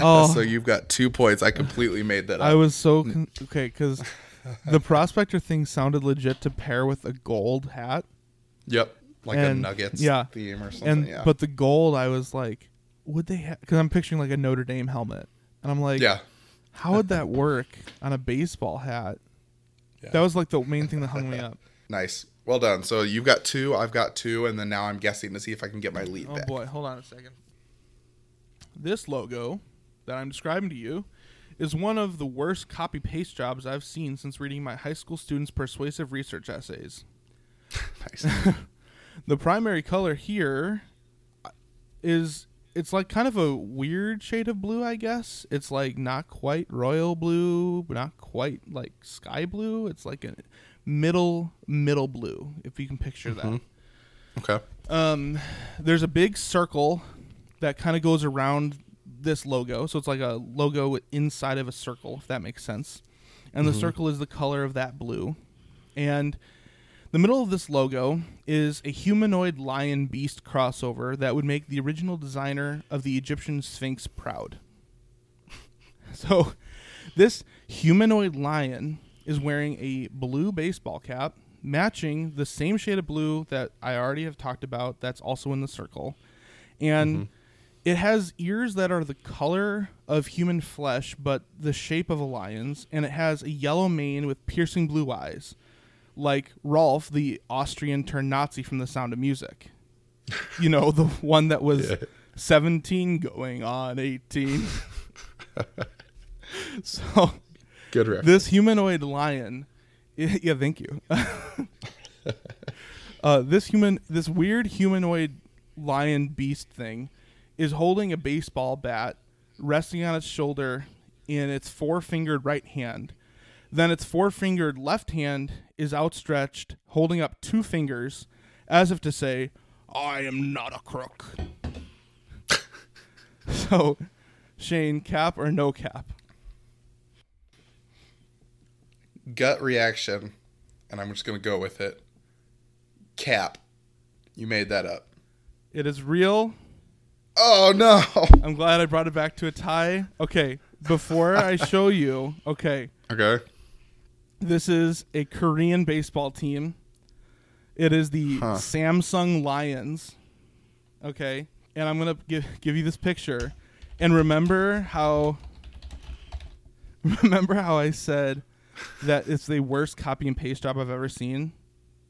Oh, so you've got two points. I completely made that up. I was so con- okay because the prospector thing sounded legit to pair with a gold hat. yep, like a and- Nuggets yeah. theme or something. and yeah, but the gold I was like, would they? have Because I'm picturing like a Notre Dame helmet, and I'm like, yeah, how would that work on a baseball hat? Yeah. That was like the main thing that hung me up. nice. Well done. So you've got two. I've got two, and then now I'm guessing to see if I can get my lead Oh back. boy, hold on a second. This logo that I'm describing to you is one of the worst copy paste jobs I've seen since reading my high school students' persuasive research essays. Nice. The primary color here is it's like kind of a weird shade of blue, I guess. It's like not quite royal blue, but not quite like sky blue. It's like a middle middle blue, if you can picture that. Okay. Um, there's a big circle that kind of goes around this logo, so it's like a logo inside of a circle, if that makes sense. And the circle is the color of that blue, and the middle of this logo is a humanoid lion beast crossover that would make the original designer of the Egyptian Sphinx proud. So, this humanoid lion is wearing a blue baseball cap, matching the same shade of blue that I already have talked about, that's also in the circle. And mm-hmm. it has ears that are the color of human flesh, but the shape of a lion's, and it has a yellow mane with piercing blue eyes, like Rolf, the Austrian turned Nazi from The Sound of Music. You know, the one that was 17 going on 18. so Good reference. this humanoid lion yeah thank you uh, this human this weird humanoid lion beast thing is holding a baseball bat resting on its shoulder in its four-fingered right hand then its four-fingered left hand is outstretched holding up two fingers as if to say i am not a crook so shane cap or no cap Gut reaction, and I'm just gonna go with it. Cap. You made that up. it is real Oh no. I'm glad I brought it back to a tie. Okay, before I show you, okay, Okay. This is a Korean baseball team. It is the Huh. Samsung Lions. Okay, and I'm gonna give give you this picture, and remember how. Remember how I said that it's the worst copy and paste job I've ever seen.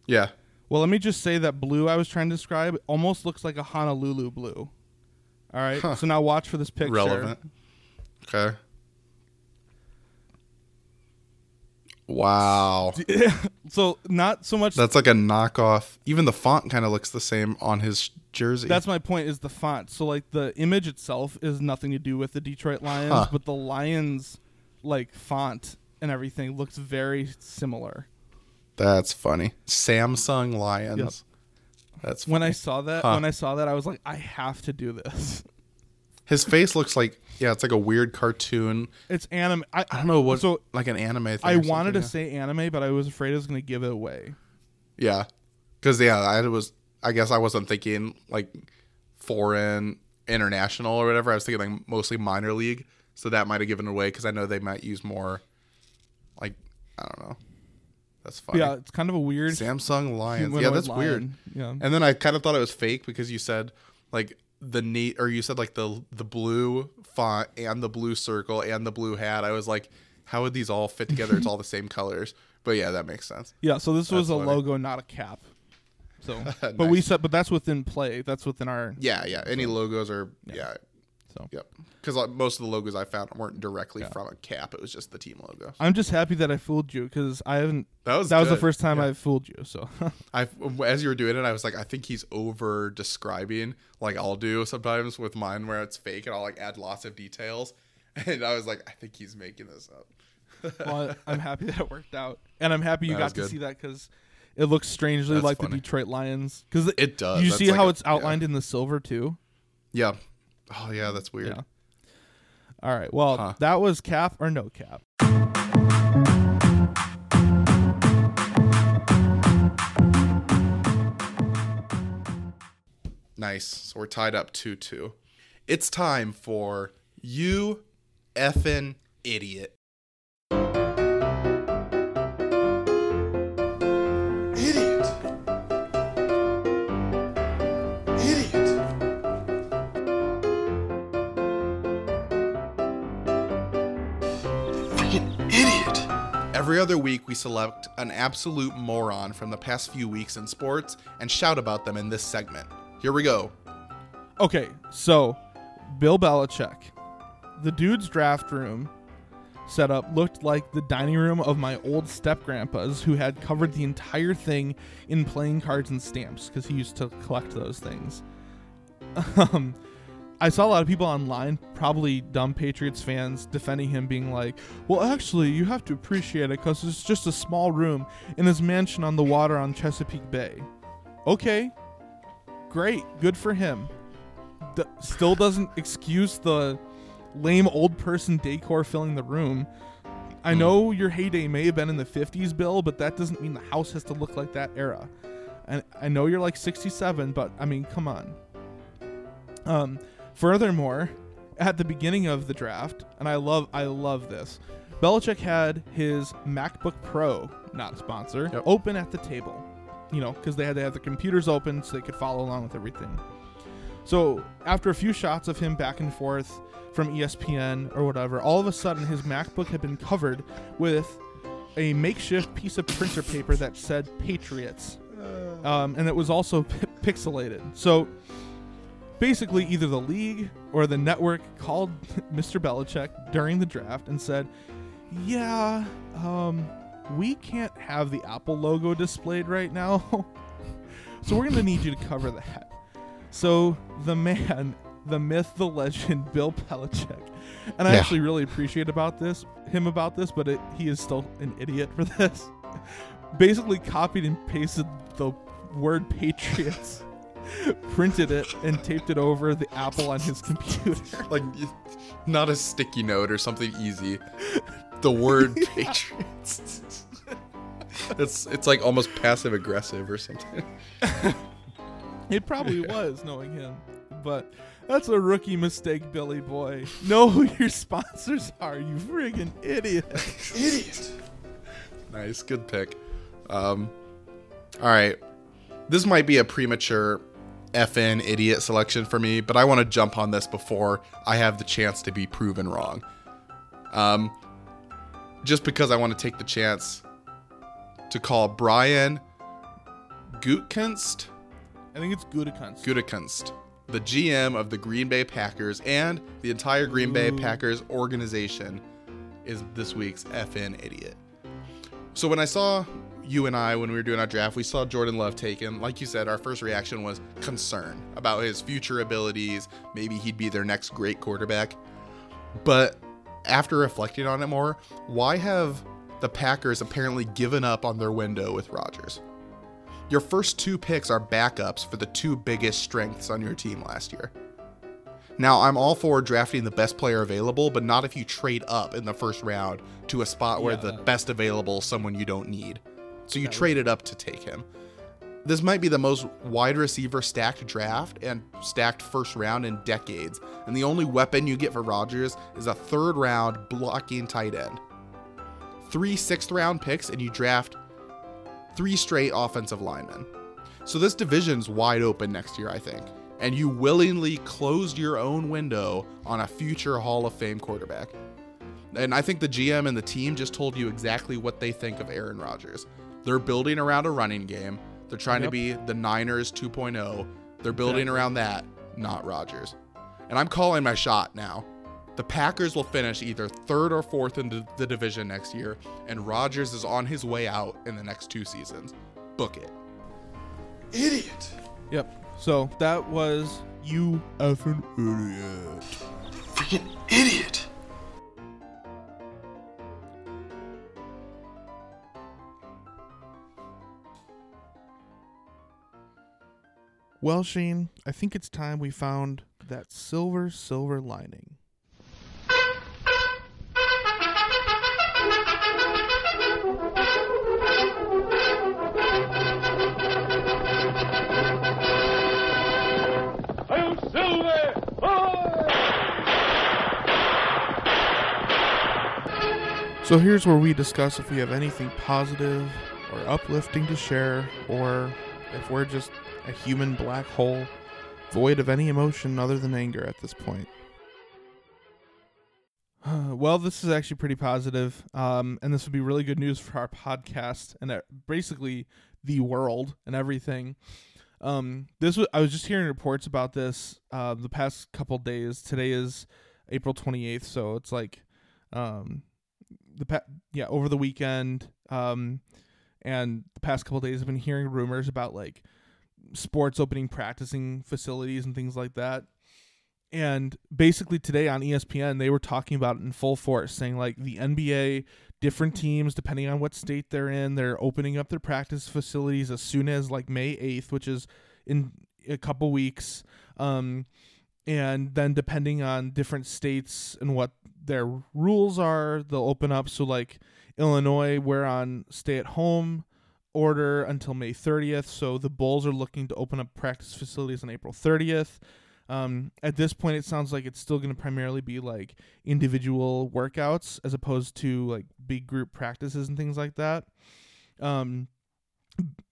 Yeah. Well, let me just say that blue I was trying to describe almost looks like a Honolulu blue. All right, Huh. so now watch for this picture. Relevant. Okay. Wow. so not so much That's like a knockoff. Even the font kind of looks the same on his jersey. That's my point. Is the font so like the image itself is nothing to do with the Detroit Lions, Huh. but the Lions like font and everything looks very similar. That's funny. Samsung Lions. That's When I saw that, Huh. when I saw that, I was like, I have to do this. his face looks like yeah, it's like a weird cartoon. It's anime. I, I don't know what So like an anime thing. I wanted to something, say anime, but I was afraid I was going to give it away. yeah. Yeah. Cuz yeah, I was I guess I wasn't thinking like foreign international or whatever. I was thinking like mostly minor league. So that might have given away cuz I know they might use more like I don't know. That's funny. yeah, it's kind of a weird. Samsung Lions. Yeah, that's weird. Yeah. And then I kind of thought it was fake because you said like the neat or you said like the the blue font and the blue circle and the blue hat. I was like, how would these all fit together? it's all the same colors. But yeah, that makes sense. Yeah, so this was a funny. logo, not a cap. So, but we said, but that's within play. That's within our. Yeah, yeah. Any logos are yeah. So Yep. Because like, most of the logos I found weren't directly from a cap. It was just the team logo. I'm just happy that I fooled you because I haven't. That was that was the first time Yeah. I've fooled you. So I as you were doing it, I was like, I think he's over describing, like I'll do sometimes with mine where it's fake and I'll like add lots of details. And I was like, I think he's making this up. well, I'm happy that it worked out, and I'm happy you That got to see that because it looks strangely That's like funny. the Detroit Lions. Because It does. You That's see like how a- it's outlined in the silver too. Yeah. Oh yeah, that's weird. Yeah. All right. Well, Huh. that was cap or no cap. Nice. So we're tied up two two. It's time for you effing. Idiot. Every other week, we select an absolute moron from the past few weeks in sports and shout about them in this segment. Here we go. Okay, so Bill Belichick, the dude's draft room setup looked like the dining room of my old step grandpas who had covered the entire thing in playing cards and stamps because he used to collect those things. um, I saw a lot of people online, probably dumb Patriots fans, defending him, being like, "Well, actually, you have to appreciate it because it's just a small room in his mansion on the water on Chesapeake Bay." Okay, great, good for him. D- still doesn't excuse the lame old person decor filling the room. I know your heyday may have been in the 50s, Bill, but that doesn't mean the house has to look like that era. And I know you're like 67, but I mean, come on. Um, furthermore, at the beginning of the draft, and I love I love this. Belichick had his MacBook Pro, not a sponsor, Yep. open at the table. You know, because they had to have the computers open so they could follow along with everything. So after a few shots of him back and forth from ESPN or whatever, all of a sudden his MacBook had been covered with a makeshift piece of printer paper that said Patriots, um, and it was also p- pixelated. So basically, either the league or the network called Mr. Belichick during the draft and said, "Yeah, um, we can't have the Apple logo displayed right now, so we're gonna need you to cover that." So the man, the myth, the legend, Bill Belichick, and I Yeah. actually really appreciate about this him about this, but it, he is still an idiot for this. Basically, copied and pasted the word Patriots, printed it, and taped it over the Apple on his computer. Like, not a sticky note or something easy. The word Patriots. it's it's like almost passive aggressive or something. It probably was, knowing him. But that's a rookie mistake, Billy boy. Know who your sponsors are, you friggin' idiot. Idiot. Nice, good pick. Um, all right, this might be a premature FN idiot selection for me, but I want to jump on this before I have the chance to be proven wrong. Um, just because I want to take the chance to call Brian Gutkunst, I think it's Gutekunst. Gutekunst, the GM of the Green Bay Packers and the entire Green Bay Packers organization, is this week's FN idiot. So when I saw you and I when we were doing our draft, we saw Jordan Love taken. Like you said, our first reaction was concern about his future abilities. Maybe he'd be their next great quarterback. But after reflecting on it more, why have the Packers apparently given up on their window with Rodgers? Your first two picks are backups for the two biggest strengths on your team last year. Now, I'm all for drafting the best player available, but not if you trade up in the first round to a spot where the best available is someone you don't need. So you traded up to take him. This might be the most wide receiver stacked draft and stacked first round in decades, and the only weapon you get for Rodgers is a third round blocking tight end. Three sixth round picks, and you draft three straight offensive linemen. So this division's wide open next year, I think. And you willingly closed your own window on a future Hall of Fame quarterback. And I think the GM and the team just told you exactly what they think of Aaron Rodgers. They're building around a running game. They're trying to be the Niners 2.0. They're building Exactly. around that, not Rodgers. And I'm calling my shot now. The Packers will finish either third or fourth in the- the division next year, and Rodgers is on his way out in the next two seasons. Book it. Idiot. Yep. So that was you effing idiot. Freaking idiot. Well, Shane, I think it's time we found that silver, silver lining. So here's where we discuss if we have anything positive or uplifting to share, or if we're just a human black hole void of any emotion other than anger at this point. well, this is actually pretty positive, um, and this would be really good news for our podcast and uh, basically the world and everything. Um, this was, I was just hearing reports about this uh, the past couple days. Today is April 28th, so it's like um, the pa- yeah over the weekend um, and the past couple days I've been hearing rumors about like sports opening practicing facilities and things like that. And basically today on ESPN they were talking about it in full force, saying like the NBA, different teams depending on what state they're in, they're opening up their practice facilities as soon as like May eighth, which is in a couple weeks. Um, and then depending on different states and what their rules are, they'll open up. So like Illinois, we're on stay at home order until May 30th. So the Bulls are looking to open up practice facilities on April 30th. Um, at this point, it sounds like it's still going to primarily be like individual workouts as opposed to like big group practices and things like that. Um,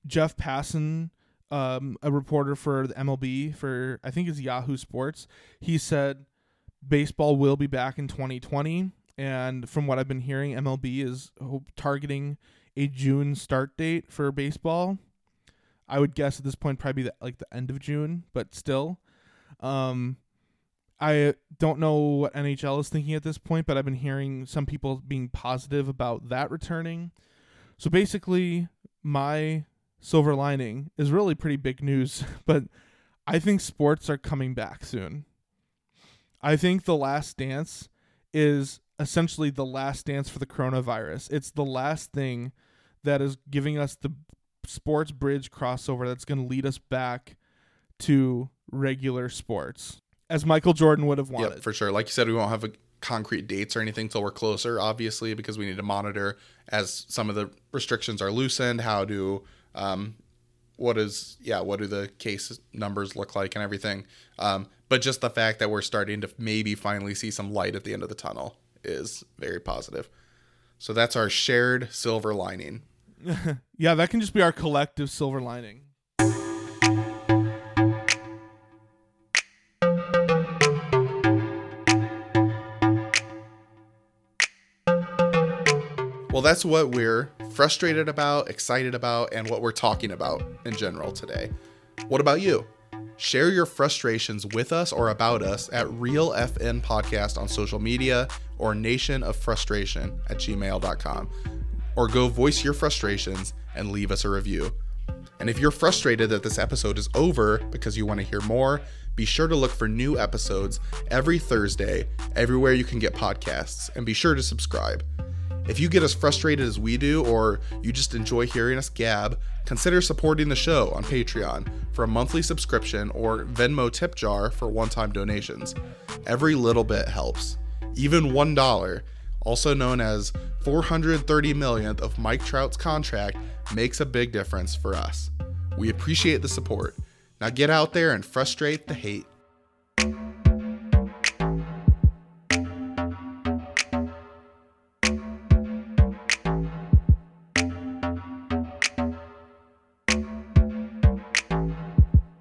Jeff Passan, um, a reporter for the MLB for I think it's Yahoo Sports, he said baseball will be back in 2020. And from what I've been hearing, MLB is targeting a June start date for baseball. I would guess at this point probably the, like the end of June, but still. Um, I don't know what NHL is thinking at this point, but I've been hearing some people being positive about that returning. So basically, my silver lining is really pretty big news, but I think sports are coming back soon. I think The Last Dance is essentially the last dance for the coronavirus. It's the last thing that is giving us the sports bridge crossover that's going to lead us back to regular sports, as Michael Jordan would have wanted. Yep, for sure. Like you said, we won't have a concrete dates or anything till we're closer, obviously, because we need to monitor as some of the restrictions are loosened. How do um, what is yeah, what do the case numbers look like and everything. Um, but just the fact that we're starting to maybe finally see some light at the end of the tunnel is very positive. So that's our shared silver lining. yeah, that can just be our collective silver lining. Well, that's what we're frustrated about, excited about, and what we're talking about in general today. What about you? Share your frustrations with us or about us at Real FN Podcast on social media or Nation of Frustration at gmail.com. Or go voice your frustrations and leave us a review. And if you're frustrated that this episode is over because you want to hear more, be sure to look for new episodes every Thursday, everywhere you can get podcasts, and be sure to subscribe. If you get as frustrated as we do, or you just enjoy hearing us gab, consider supporting the show on Patreon for a monthly subscription or Venmo tip jar for one time donations. Every little bit helps. Even $1, also known as 430 millionth of Mike Trout's contract, makes a big difference for us. We appreciate the support. Now get out there and frustrate the hate.